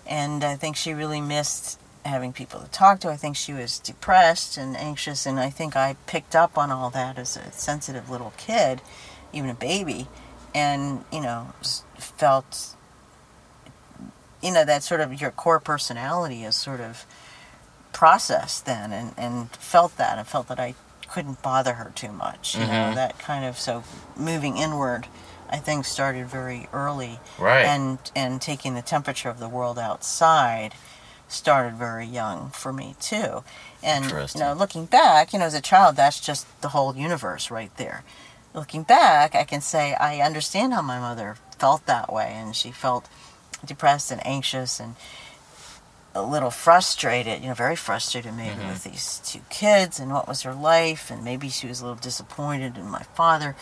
and I think she really missed having people to talk to. I think she was depressed and anxious, and I think I picked up on all that as a sensitive little kid, even a baby, and you know felt you know that sort of your core personality is sort of processed then and, and felt that and felt that I couldn't bother her too much. You know, Mhm. that kind of so moving inward I think started very early Right. and and taking the temperature of the world outside started very young for me too. And you know, looking back, you know, as a child that's just the whole universe right there. Looking back, I can say I understand how my mother felt that way and she felt depressed and anxious and a little frustrated, you know, very frustrated maybe with these two kids and what was her life, and maybe she was a little disappointed in my father,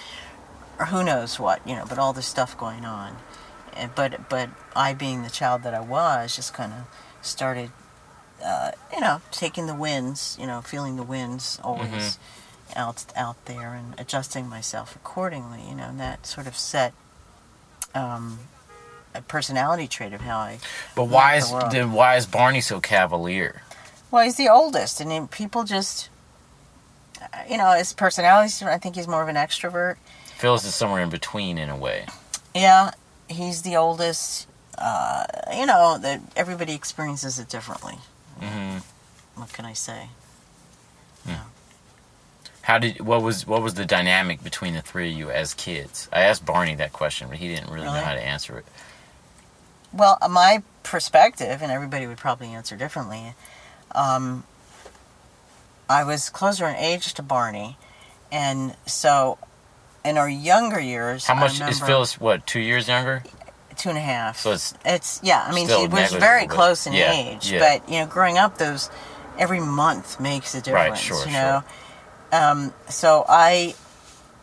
or who knows what, you know, but all this stuff going on. And, but but I, being the child that I was, just kind of started, uh, you know, taking the winds, you know, feeling the winds always out out there and adjusting myself accordingly, you know, and that sort of set. Um, a personality trait of how I but why the is world. then why is Barney so cavalier? Well, he's the oldest, and people just, uh, you know, his personality. I think he's more of an extrovert. Phyllis is somewhere in between in a way. Yeah, he's the oldest. Uh, you know that everybody experiences it differently. hmm What can I say? Yeah. How did what was what was the dynamic between the three of you as kids? I asked Barney that question, but he didn't really, know how to answer it. Well, uh, my perspective, and everybody would probably answer differently. Um, I was closer in age to Barney, and so in our younger years, How much is remember- Phyllis? What two years younger? two and a half. So it's It's yeah. I mean, she was very close in yeah, age, yeah. but you know, growing up, those every month makes a Right, difference. sure, you know, um, so I,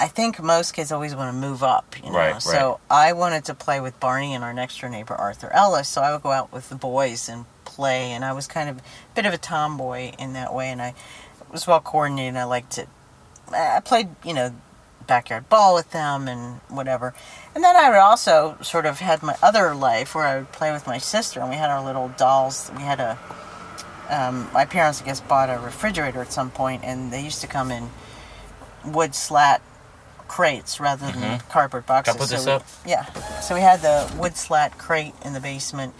I think most kids always want to move up. You know, Right, so I wanted to play with Barney and our next door neighbor Arthur Ellis. So I would go out with the boys and play, and I was kind of a bit of a tomboy in that way, and I was well coordinated. I liked to. I played, you know, backyard ball with them and whatever. And then I would also sort of had my other life where I would play with my sister, and we had our little dolls. We had a. Um, my parents, I guess, bought a refrigerator at some point, and they used to come in wood slat crates rather than cardboard boxes. Can I put this we- up? Yeah. So we had the wood slat crate in the basement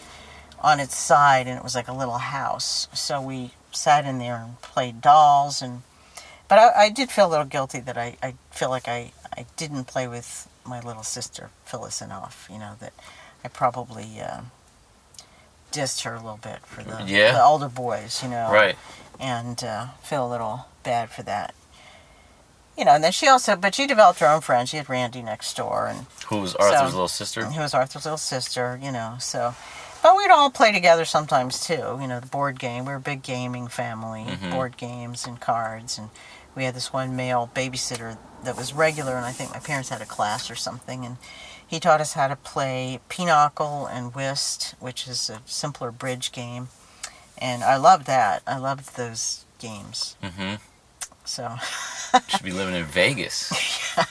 on its side, and it was like a little house. So we sat in there and played dolls, and but I, I did feel a little guilty that I, I feel like I, I didn't play with my little sister Phyllis enough. You know that I probably uh, dissed her a little bit for the, Yeah. the older boys. You know, right. and uh, feel a little bad for that. You know, and then she also, but she developed her own friends. She had Randy next door, and Who was Arthur's So- little sister? who was Arthur's little sister, you know. So, but we'd all play together sometimes too. You know, the board game. We were a big gaming family, Mhm. board games and cards, and we had this one male babysitter that was regular, and I think my parents had a class or something, and he taught us how to play pinochle and whist, which is a simpler bridge game, and I loved that. I loved those games. Mm-hmm. So. Should be living in Vegas. [LAUGHS]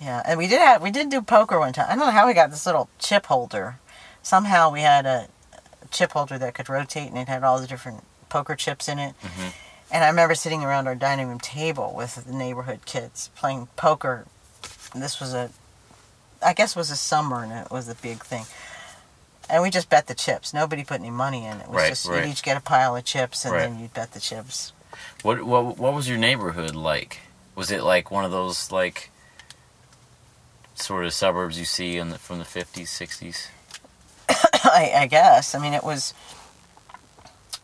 Yeah, and we did have we did do poker one time. I don't know how we got this little chip holder. Somehow we had a chip holder that could rotate and it had all the different poker chips in it. Mhm. And I remember sitting around our dining room table with the neighborhood kids playing poker. This was a I guess it was a summer and it was a big thing. And we just bet the chips. Nobody put any money in. It was Right, just right. you'd each get a pile of chips and Right. then you'd bet the chips. What what what was your neighborhood like? Was it like one of those like sort of suburbs you see in the, from the fifties, sixties? [COUGHS] I, I guess. I mean, it was.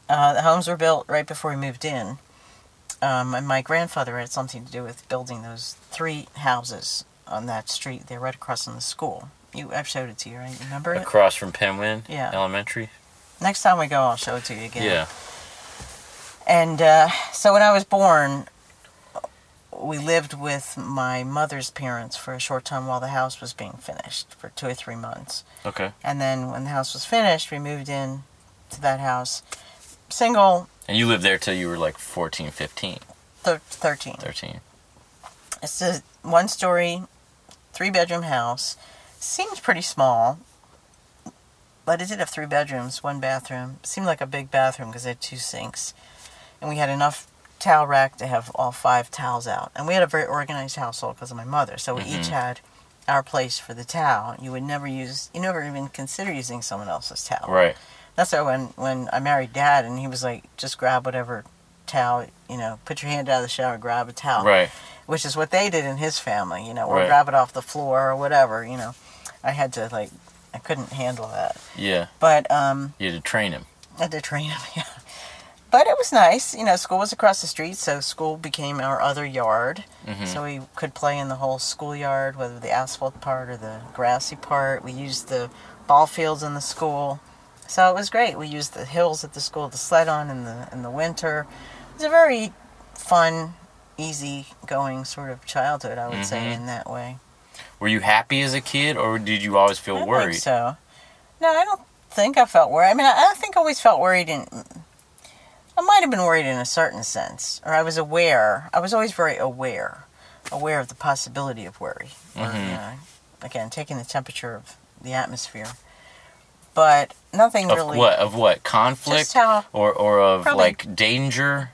Uh, the homes were built right before we moved in. Um, and my grandfather had something to do with building those three houses on that street. They're right across from the school. You, I've showed it to you, right? Remember it? Across from Penn Wynne Yeah. Elementary. Next time we go, I'll show it to you again. Yeah. And uh, so when I was born, we lived with my mother's parents for a short time while the house was being finished for two or three months. Okay. And then when the house was finished, we moved in to that house. Single, And you lived there till you were like 14, 15, thir- 13. 13. It's a one story, three bedroom house. Seems pretty small. but it did have three bedrooms, one bathroom. Seemed like a big bathroom because it had two sinks, and we had enough towel rack to have all five towels out. And we had a very organized household because of my mother, so we each had our place for the towel. You would never use, you never even consider using someone else's towel. Right. That's why when when I married Dad, and he was like, just grab whatever towel, you know, put your hand out of the shower, grab a towel Right. which is what they did in his family, you know, or Right. grab it off the floor or whatever, you know. I had to like, I couldn't handle that, Yeah. but um, You had to train him. I had to train him. [LAUGHS] Yeah, but it was nice, you know. School was across the street, so school became our other yard, Mhm. so we could play in the whole schoolyard, whether the asphalt part or the grassy part. We used the ball fields in the school, so it was great. We used the hills at the school to sled on in the in the winter. It was a very fun, easy going sort of childhood, I would say, Mhm. in that way. Were you happy as a kid, or did you always feel I worried? think so. No, I don't think I felt worried. I mean, I, I think I always felt worried in. I might have been worried in a certain sense, or I was aware. I was always very aware, aware of the possibility of worry, or Mhm. you know, again, taking the temperature of the atmosphere. But nothing Of really. what? Of what? Conflict, how or or of Probably- like danger?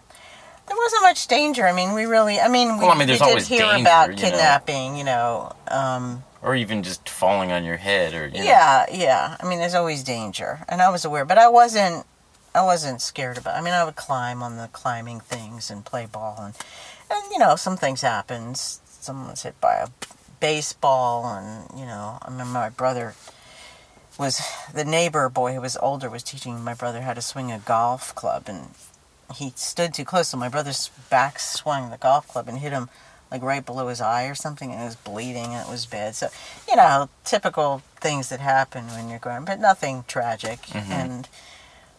there wasn't much danger. I mean, we really. I mean, we, Well, I mean, there's we did always hear danger, about you know. kidnapping. You know. Um, or even just falling on your head, or you know. Yeah, yeah. I mean, there's always danger, and I was aware, but I wasn't. I wasn't scared about. I mean, I would climb on the climbing things and play ball, and and you know, some things happened. Someone was hit by a baseball, and you know, I remember my brother was the neighbor boy who was older was teaching my brother how to swing a golf club, and he stood too close, so my brother's back swung the golf club and hit him like right below his eye or something, and it was bleeding, and it was bad. So you know, typical things that happen when you're growing, but nothing tragic. Mhm. And,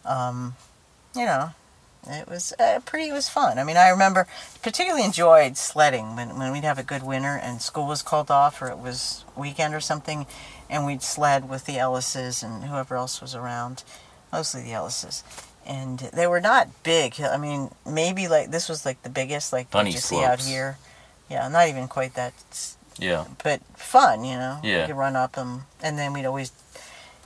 um, you know, it was uh, pretty, it was fun. I mean, I remember particularly enjoyed sledding when, when we'd have a good winter and school was called off or it was weekend or something, and we'd sled with the Ellises and whoever else was around, mostly the Ellises. And they were not big. I mean, maybe like this was like the biggest, like you see out here. Yeah, not even quite that Yeah. but fun, you know. Yeah. You run up them, and then we'd always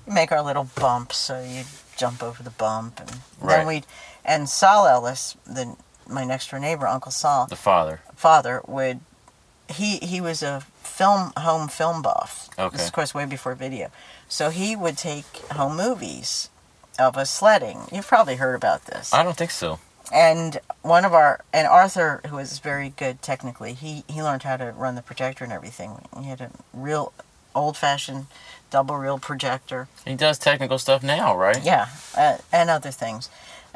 make our little bumps, so you'd jump over the bump, and Right. then we'd. And Saul Ellis, the my next door neighbor, Uncle Saul, The father. father would. He he was a film home film buff. This Okay. is of course way before video, so he would take home movies of us sledding. You've probably heard about this I don't think so. and one of our and Arthur, who was very good technically, he he learned how to run the projector and everything. He had a real old-fashioned double reel projector, He does technical stuff now, right? yeah, uh, and other things.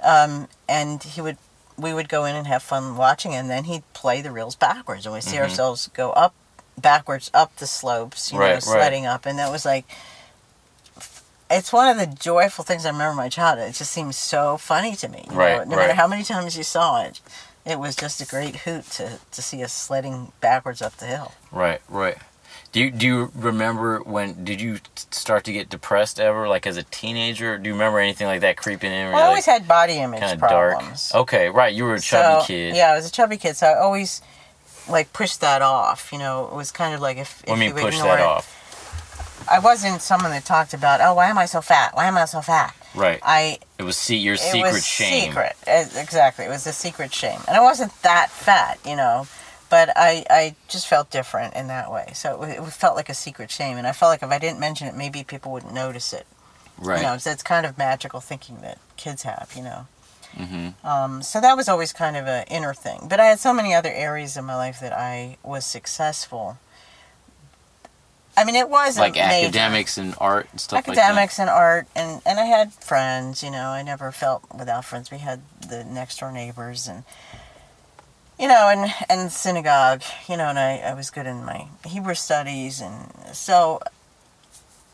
Um, and he would we would go in and have fun watching, and then he'd play the reels backwards, and we see Mhm. ourselves go up backwards up the slopes, you Right, know, right. sledding up, and that was like. It's one of the joyful things I remember my childhood. It just seems so funny to me. you know, Right, no matter how many times you saw it, it was just a great hoot to, to see us sledding backwards up the hill. Right, right. Do you do you remember when did you start to get depressed ever, like as a teenager? Do you remember anything like that creeping in? Well, I always had body image kind of dark. problems. Okay, right. You were a chubby So, kid. Yeah, I was a chubby kid, so I always like pushed that off. You know, it was kind of like if, if What you you push that it- off? I wasn't someone that talked about, oh, why am I so fat? Why am I so fat? Right. I It was see your it secret was shame. secret exactly. It was a secret shame, and I wasn't that fat, you know. But I, I just felt different in that way. So it, it felt like a secret shame, and I felt like if I didn't mention it, maybe people wouldn't notice it. Right. You know, it's, it's kind of magical thinking that kids have, you know. mm-hmm. Um, so that was always kind of an inner thing. But I had so many other areas in my life that I was successful. I mean, it was Like major. academics and art and stuff academics and art, and and I had friends. You know, I never felt without friends. We had the next door neighbors, and you know, and and synagogue. You know, and I I was good in my Hebrew studies, and so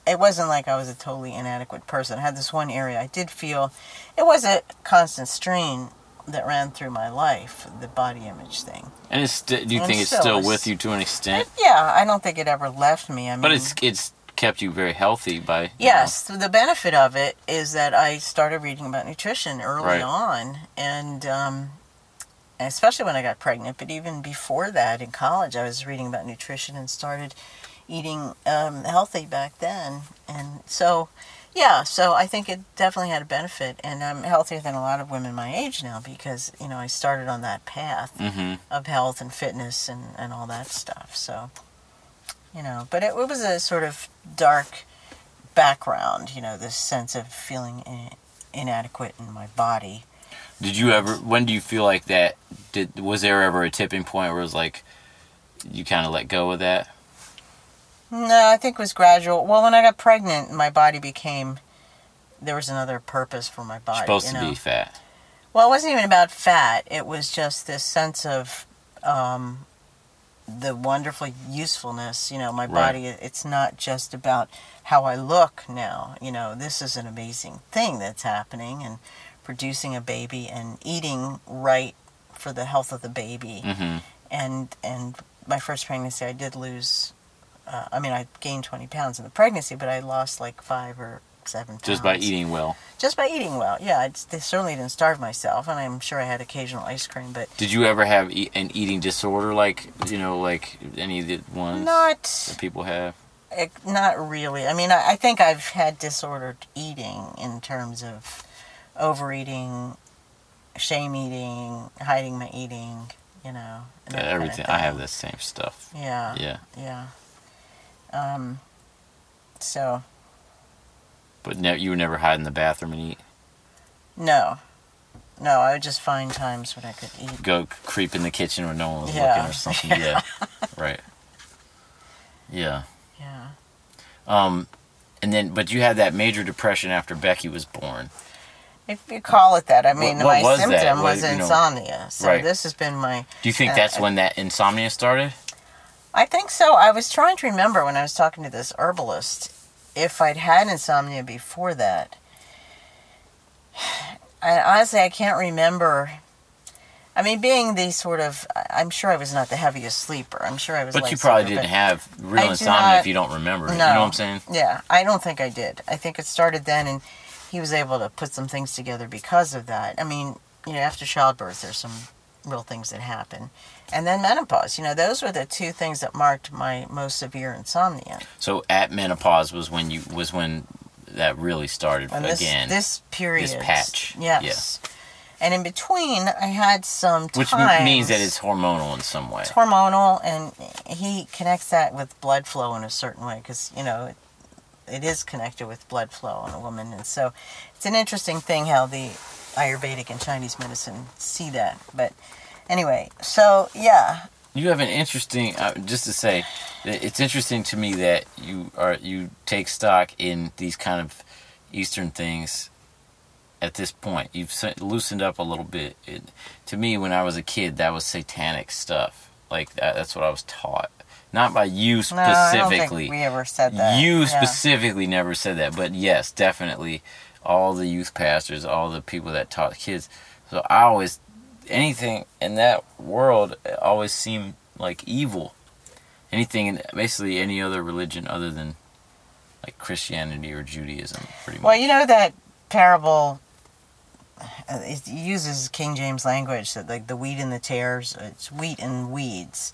it wasn't like I was a totally inadequate person. I had this one area I did feel it was a constant strain that ran through my life, the body image thing. And it's st- do you And think it's still still with you to an extent? Yeah, I don't think it ever left me. I mean, But it's it's kept you very healthy by Yes, the benefit of it is that I started reading about nutrition early Right. on, and um, especially when I got pregnant. But even before that, in college, I was reading about nutrition and started eating um, healthy back then. And so, Yeah, so I think it definitely had a benefit, and I'm healthier than a lot of women my age now because you know I started on that path Mm-hmm. of health and fitness and and all that stuff. So, you know, but it, it was a sort of dark background, you know, this sense of feeling in, inadequate in my body. Did you ever? When do you feel like that? Did was there ever a tipping point where it was like you kind of let go of that? No, I think it was gradual. Well, when I got pregnant, my body became there was another purpose for my body. supposed you to be fat. Well, it wasn't even about fat. It was just this sense of um, the wonderful usefulness. You know, my Right. body, it's not just about how I look now. You know, this is an amazing thing that's happening and producing a baby and eating right for the health of the baby. Mm-hmm. And, and my first pregnancy, I did lose, uh, I mean, I gained 20 pounds in the pregnancy, but I lost like five or seven pounds Just by eating well. just by eating well. Yeah, I certainly didn't starve myself, and I'm sure I had occasional ice cream, but Did you ever have e- an eating disorder like you know like any of the ones not that people have? eh, not really. I mean, I, I think I've had disordered eating in terms of overeating, shame eating, hiding my eating. You know, and that kind of Everything. I have the same stuff. Yeah, Yeah, yeah. Um. So but ne- you would never hide in the bathroom and eat. no, no. I would just find times when I could eat. Go creep in the kitchen when no one was Yeah. looking or something. [LAUGHS] Yeah, right. Yeah. Yeah. Um, and then but you had that major depression after Becky was born. If you call it that, I mean, what my was that? symptom What, was you know- insomnia. So Right. this has been my. Do you think Uh, that's when that insomnia started? I think so. I was trying to remember when I was talking to this herbalist if I'd had insomnia before that. [SIGHS] I honestly, I can't remember. I mean, being the sort of, I'm sure I was not the heaviest sleeper. I'm sure I was. But you probably sleeper, didn't have real I insomnia not- if you don't remember it. You No. know what I'm saying? Yeah, I don't think I did. I think it started then, and he was able to put some things together because of that. I mean, you know, after childbirth, there's some real things that happen, and then menopause. You know, those were the two things that marked my most severe insomnia. So at menopause was when you was when that really started this again. this period, this patch, yes. And in between, I had some which times. means that it's hormonal in some way. It's hormonal, and he connects that with blood flow in a certain way because you know it, is connected with blood flow in a woman, and so it's an interesting thing how the Ayurvedic and Chinese medicine see that. But anyway, so yeah, You have an interesting. Uh, just to say, it's interesting to me that you are you take stock in these kind of Eastern things. At this point, you've loosened up a little bit. It, to me, when I was a kid, that was satanic stuff. Like that, that's what I was taught. Not by you no, I don't specifically. think we ever said that. You Yeah. specifically never said that, but yes, definitely, all the youth pastors, all the people that taught kids. So I always, anything in that world always seemed like evil. Anything in basically any other religion other than like Christianity or Judaism, pretty much. Well, you know that parable. uh, It uses King James language that like the wheat and the tares. It's wheat and weeds,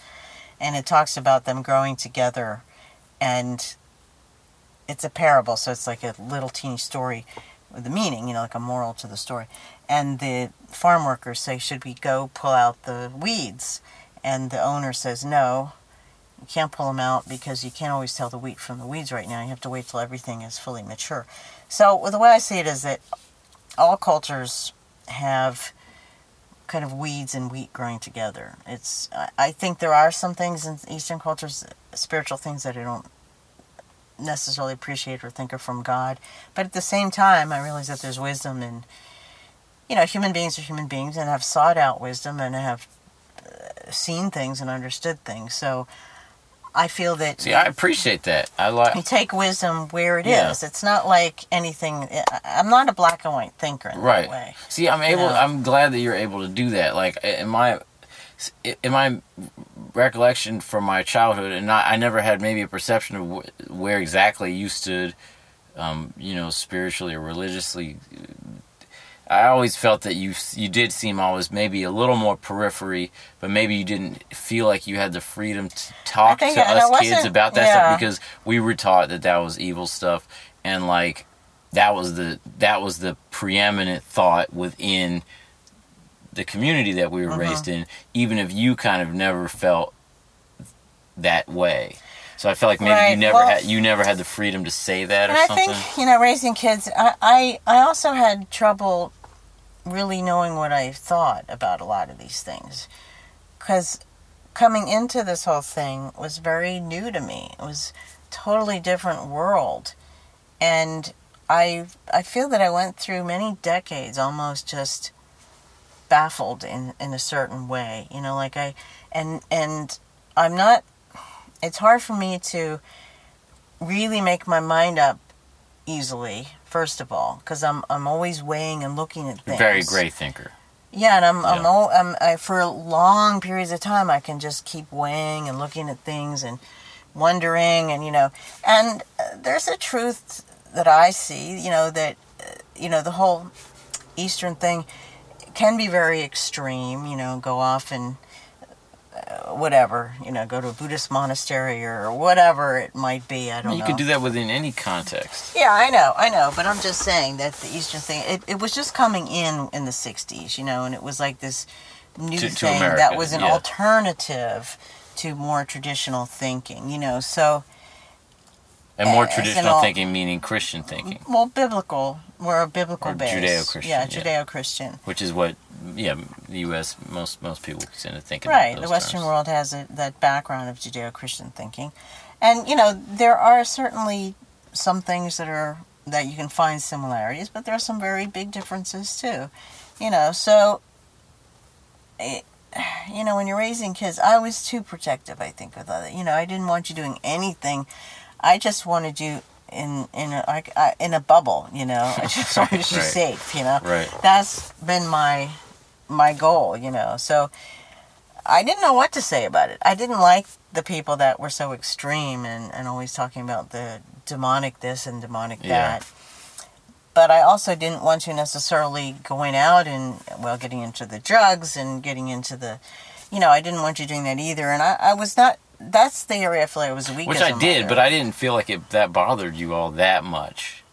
and it talks about them growing together, and it's a parable. So it's like a little teeny story with a meaning, you know, like a moral to the story. And the farm workers say, "Should we go pull out the weeds?" And the owner says, "No." You can't pull them out because you can't always tell the wheat from the weeds right now. You have to wait till everything is fully mature. So the way I see it is that all cultures have kind of weeds and wheat growing together. It's I- think there are some things in Eastern cultures, spiritual things that I don't necessarily appreciate or think are from God, but at the same time, I realize that there's wisdom and you know human beings are human beings and have sought out wisdom and have uh, seen things and understood things. So I feel that See, I appreciate that. I like. you take wisdom where it is. Yeah. It's not like anything. I'm not a black and white thinker in Right. that way. See, I'm able. Yeah. I'm glad that you're able to do that. Like in my, in my recollection from my childhood, and I, I never had maybe a perception of wh- where exactly you stood, um, you know, spiritually or religiously. I always felt that you you did seem always maybe a little more periphery, but maybe you didn't feel like you had the freedom to talk think- to us kids about that yeah. stuff because we were taught that that was evil stuff, and like that was the that was the preeminent thought within the community that we were Uh-huh. raised in, even if you kind of never felt that way. So I felt like maybe you never well- had you never had the freedom to say that or And I something. think you know, raising kids, I, I I also had trouble really knowing what I thought about a lot of these things, because coming into this whole thing was very new to me. It was totally different world, and I I feel that I went through many decades almost just baffled in in a certain way. You know, like I and and I'm not. It's hard for me to really make my mind up easily. First of all, because I'm I'm always weighing and looking at things. Very gray thinker. Yeah, and I'm I'm, all, I'm I, for long periods of time I can just keep weighing and looking at things and wondering and you know and uh, there's a truth that I see you know that uh, you know the whole Eastern thing can be very extreme you know go off and Uh, whatever you know go to a Buddhist monastery or whatever it might be I don't You know can do that within any context. yeah, I know, I know, but I'm just saying that the Eastern thing, it, it was just coming in in the 60s, you know, and it was like this new To- to thing America, that was an yeah. alternative to more traditional thinking, you know, so, And more traditional thinking meaning Christian thinking, well, biblical, we're a biblical base. Judeo-Christian, Yeah, yeah. Judeo-Christian. which is what yeah, the US most most people tend to think Right, the Western terms. world has a, that background of Judeo-Christian thinking. And, you know, there are certainly some things that are that you can find similarities, but there are some very big differences too. You know, so it, you know, when you're raising kids, I was too protective, I think, with other. You know, I didn't want you doing anything. I just wanted you in in a like I, in a bubble. You know, [LAUGHS] I just wanted you Right. safe. You know, Right. that's been my my goal. You know, so I didn't know what to say about it. I didn't like the people that were so extreme and and always talking about the demonic this and demonic Yeah. that. But I also didn't want you necessarily going out and well getting into the drugs and getting into the, you know, I didn't want you doing that either. And I, I was not. That's the area I feel like I was weak. Which I did, mother. but I didn't feel like it that bothered you all that much.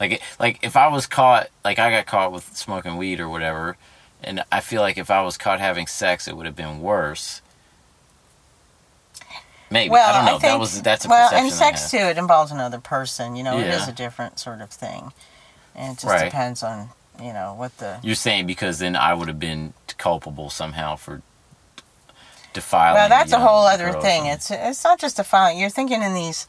Like like if I was caught, like I got caught with smoking weed or whatever, and I feel like if I was caught having sex, it would have been worse. Maybe Well, I don't know. think, that was that's a well, perception and sex I too. It involves another person. You know, it Yeah. is a different sort of thing, and it just Right. depends on you know what the. You're saying because then I would have been culpable somehow for defiling. Well, that's a whole other thing. It's it's not just file. You're thinking in these.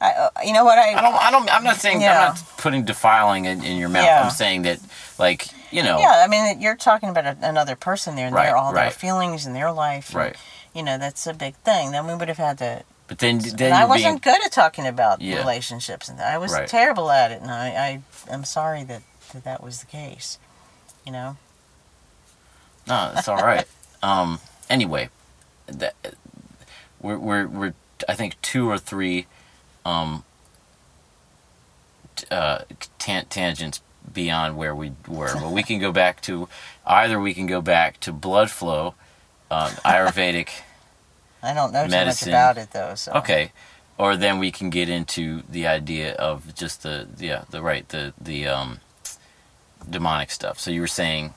I, you know what I? I don't. I don't. I'm not saying. Yeah. I'm not putting defiling in, in your mouth. Yeah. I'm saying that, like, you know, Yeah, I mean, you're talking about a, another person there, and Right, their all their feelings and their life. and, right. You know, that's a big thing. Then we would have had to. But then, then I wasn't being, good at talking about Yeah. relationships, and I was Right. terrible at it. And I, I am sorry that, that that was the case. You know. No, it's all right. [LAUGHS] um. Anyway, that we're we're we're I think two or three, um. Uh, tan- tangents beyond where we were, but we can go back to either we can go back to blood flow, um, [LAUGHS] Ayurvedic. I don't know Medicine. too much about it though. So. Okay. Or then we can get into the idea of just the yeah the right the the um demonic stuff. So you were saying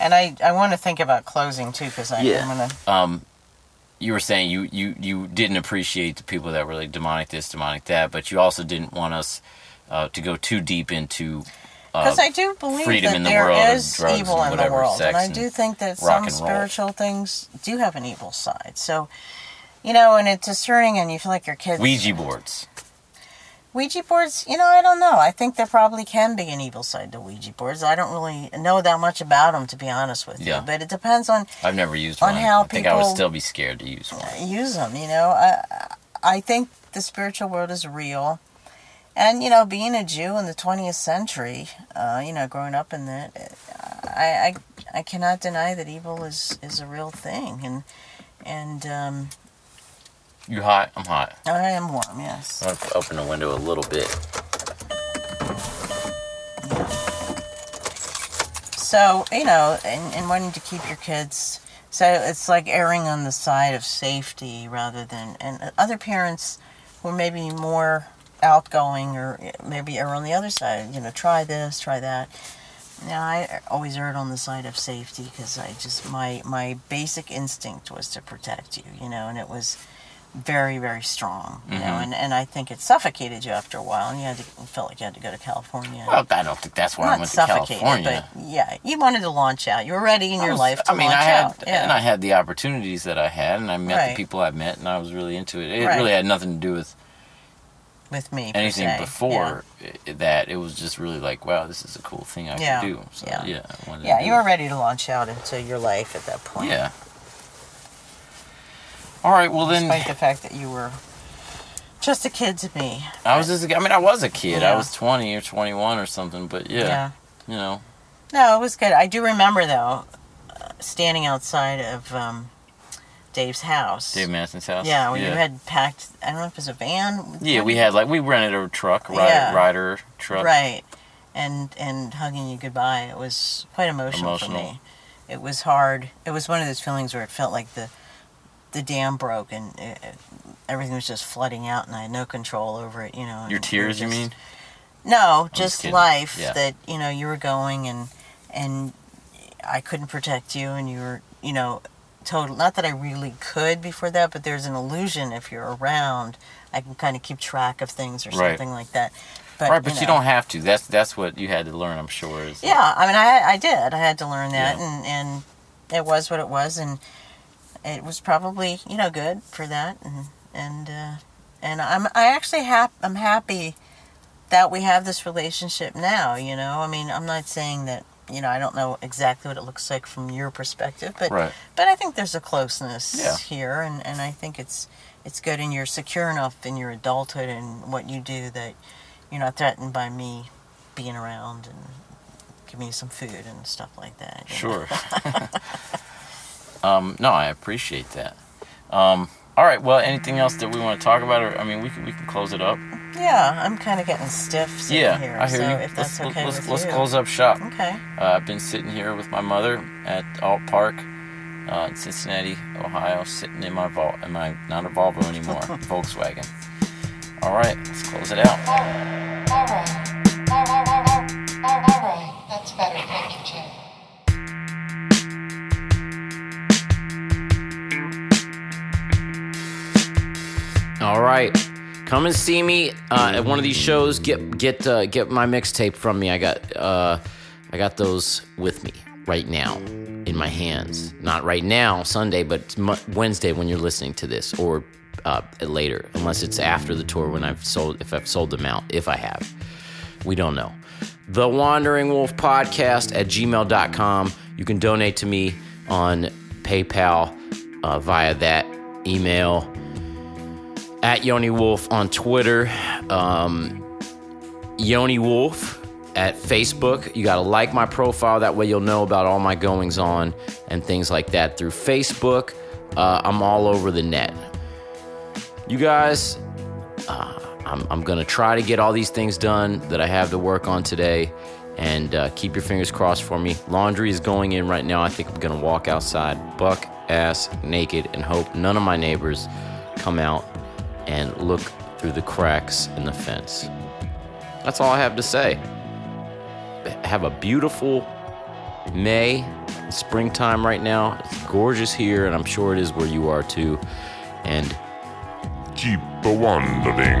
And I, I want to think about closing too because I'm Yeah. gonna. um you were saying you you you didn't appreciate the people that were like demonic this demonic that, but you also didn't want us uh, to go too deep into uh, Because I do believe freedom that in the there world is evil and in the world, sex and I do think that some spiritual things do have an evil side. So, you know, and it's discerning, and you feel like your kids. Ouija boards. Ouija boards, you know, I don't know. I think there probably can be an evil side to Ouija boards. I don't really know that much about them, to be honest with Yeah. you. But it depends on I've never used On one. how I think I would still be scared to use one. use them. You know, I, I think the spiritual world is real, and you know, being a Jew in the 20th century, uh, you know, growing up in that, I, I, I cannot deny that evil is is a real thing, and and um, You hot? I'm hot. I am warm. Yes. I'm gonna open the window a little bit. So you know, and, and wanting to keep your kids. So it's like erring on the side of safety rather than and other parents who are maybe more outgoing or maybe err on the other side. You know, try this, try that. Now I always erred on the side of safety because I just my my basic instinct was to protect you. You know, and it was very very strong. You know, Mhm. and and I think it suffocated you after a while, and you had to felt like you had to go to California. Well, I don't think that's why I went to suffocated, California. but yeah, you wanted to launch out. You were ready in I your was- life to I mean, launch I had. Yeah. and I had the opportunities that I had, and I met Right. the people I met, and I was really into it. It Right. really had nothing to do with with me. anything before i- that. It was just really like, wow, this is a cool thing I Yeah. can do. So Yeah. yeah, I wanted to Yeah, you were ready to launch out into your life at that point. Yeah. All right. Well, then Despite the fact that you were just a kid to me. I was just. I mean, I was a kid. I was twenty or twenty-one or something. But yeah, yeah. you know, No, it was good. I do remember though, standing outside of um, Dave's house. Dave Manson's house. Yeah, when yeah. you had packed. I don't know if it was a van. Yeah, we had like we rented a truck, Ryder, Yeah. Ryder truck. Right, and and hugging you goodbye. It was quite emotional, for me. It was hard. It was one of those feelings where it felt like the the dam broke and it, it- everything was just flooding out, and I had no control over it. You know. Your tears, you mean? No, just just life Yeah. that you know you were going and and I couldn't protect you and you were you know total not that I really could before that but there's an illusion if you're around I can kind of keep track of things or Right. something like that. But right, but you, know. don't have to. That's that's what you had to learn. I'm sure. Is that- Yeah, I mean I I did. I had to learn that Yeah. and and it was what it was and it was probably, you know, good for that and and uh and I'm I actually hap- I'm happy that we have this relationship now, you know. I mean, I'm not saying that, you know, I don't know exactly what it looks like from your perspective, but Right. but I think there's a closeness Yeah. here and and I think it's it's good and you're secure enough in your adulthood and what you do that you're not threatened by me being around and giving you some food and stuff like that. Sure. [LAUGHS] [LAUGHS] um, no, I appreciate that. Um, all right. Well, anything else that we want to talk about? Or I mean, we can we can close it up. Yeah, I'm kind of getting stiff sitting yeah, here. I hear so you. if that's let's okay let's, with let's you. close up shop. Okay. Uh, I've been sitting here with my mother at Ault Park uh, in Cincinnati, Ohio, sitting in my Vol, in my not a Volvo anymore, [LAUGHS] Volkswagen. All right, let's close it out. All right. All right. All right. All right. All right. That's better. Thank you, All right. Come and see me uh, at one of these shows. Get get uh, get my mixtape from me. I got uh, I got those with me right now in my hands. Not right now, Sunday, but Wednesday when you're listening to this, or uh, later, unless it's after the tour when I've sold if I've sold them out. If I have, we don't know. The Wandering Wolf Podcast at gmail.com. You can donate to me on PayPal uh, via that email at Yoni Wolf on Twitter, um, Yoni Wolf at Facebook. You got to like my profile. That way you'll know about all my goings on and things like that through Facebook. Uh, I'm all over the net. You guys, uh, I'm, I'm going to try to get all these things done that I have to work on today. And uh, keep your fingers crossed for me. Laundry is going in right now. I think I'm going to walk outside, buck ass naked, and hope none of my neighbors come out and look through the cracks in the fence. That's all I have to say. Have a beautiful May, springtime right now. It's gorgeous here, and I'm sure it is where you are too. And Keep a wandering.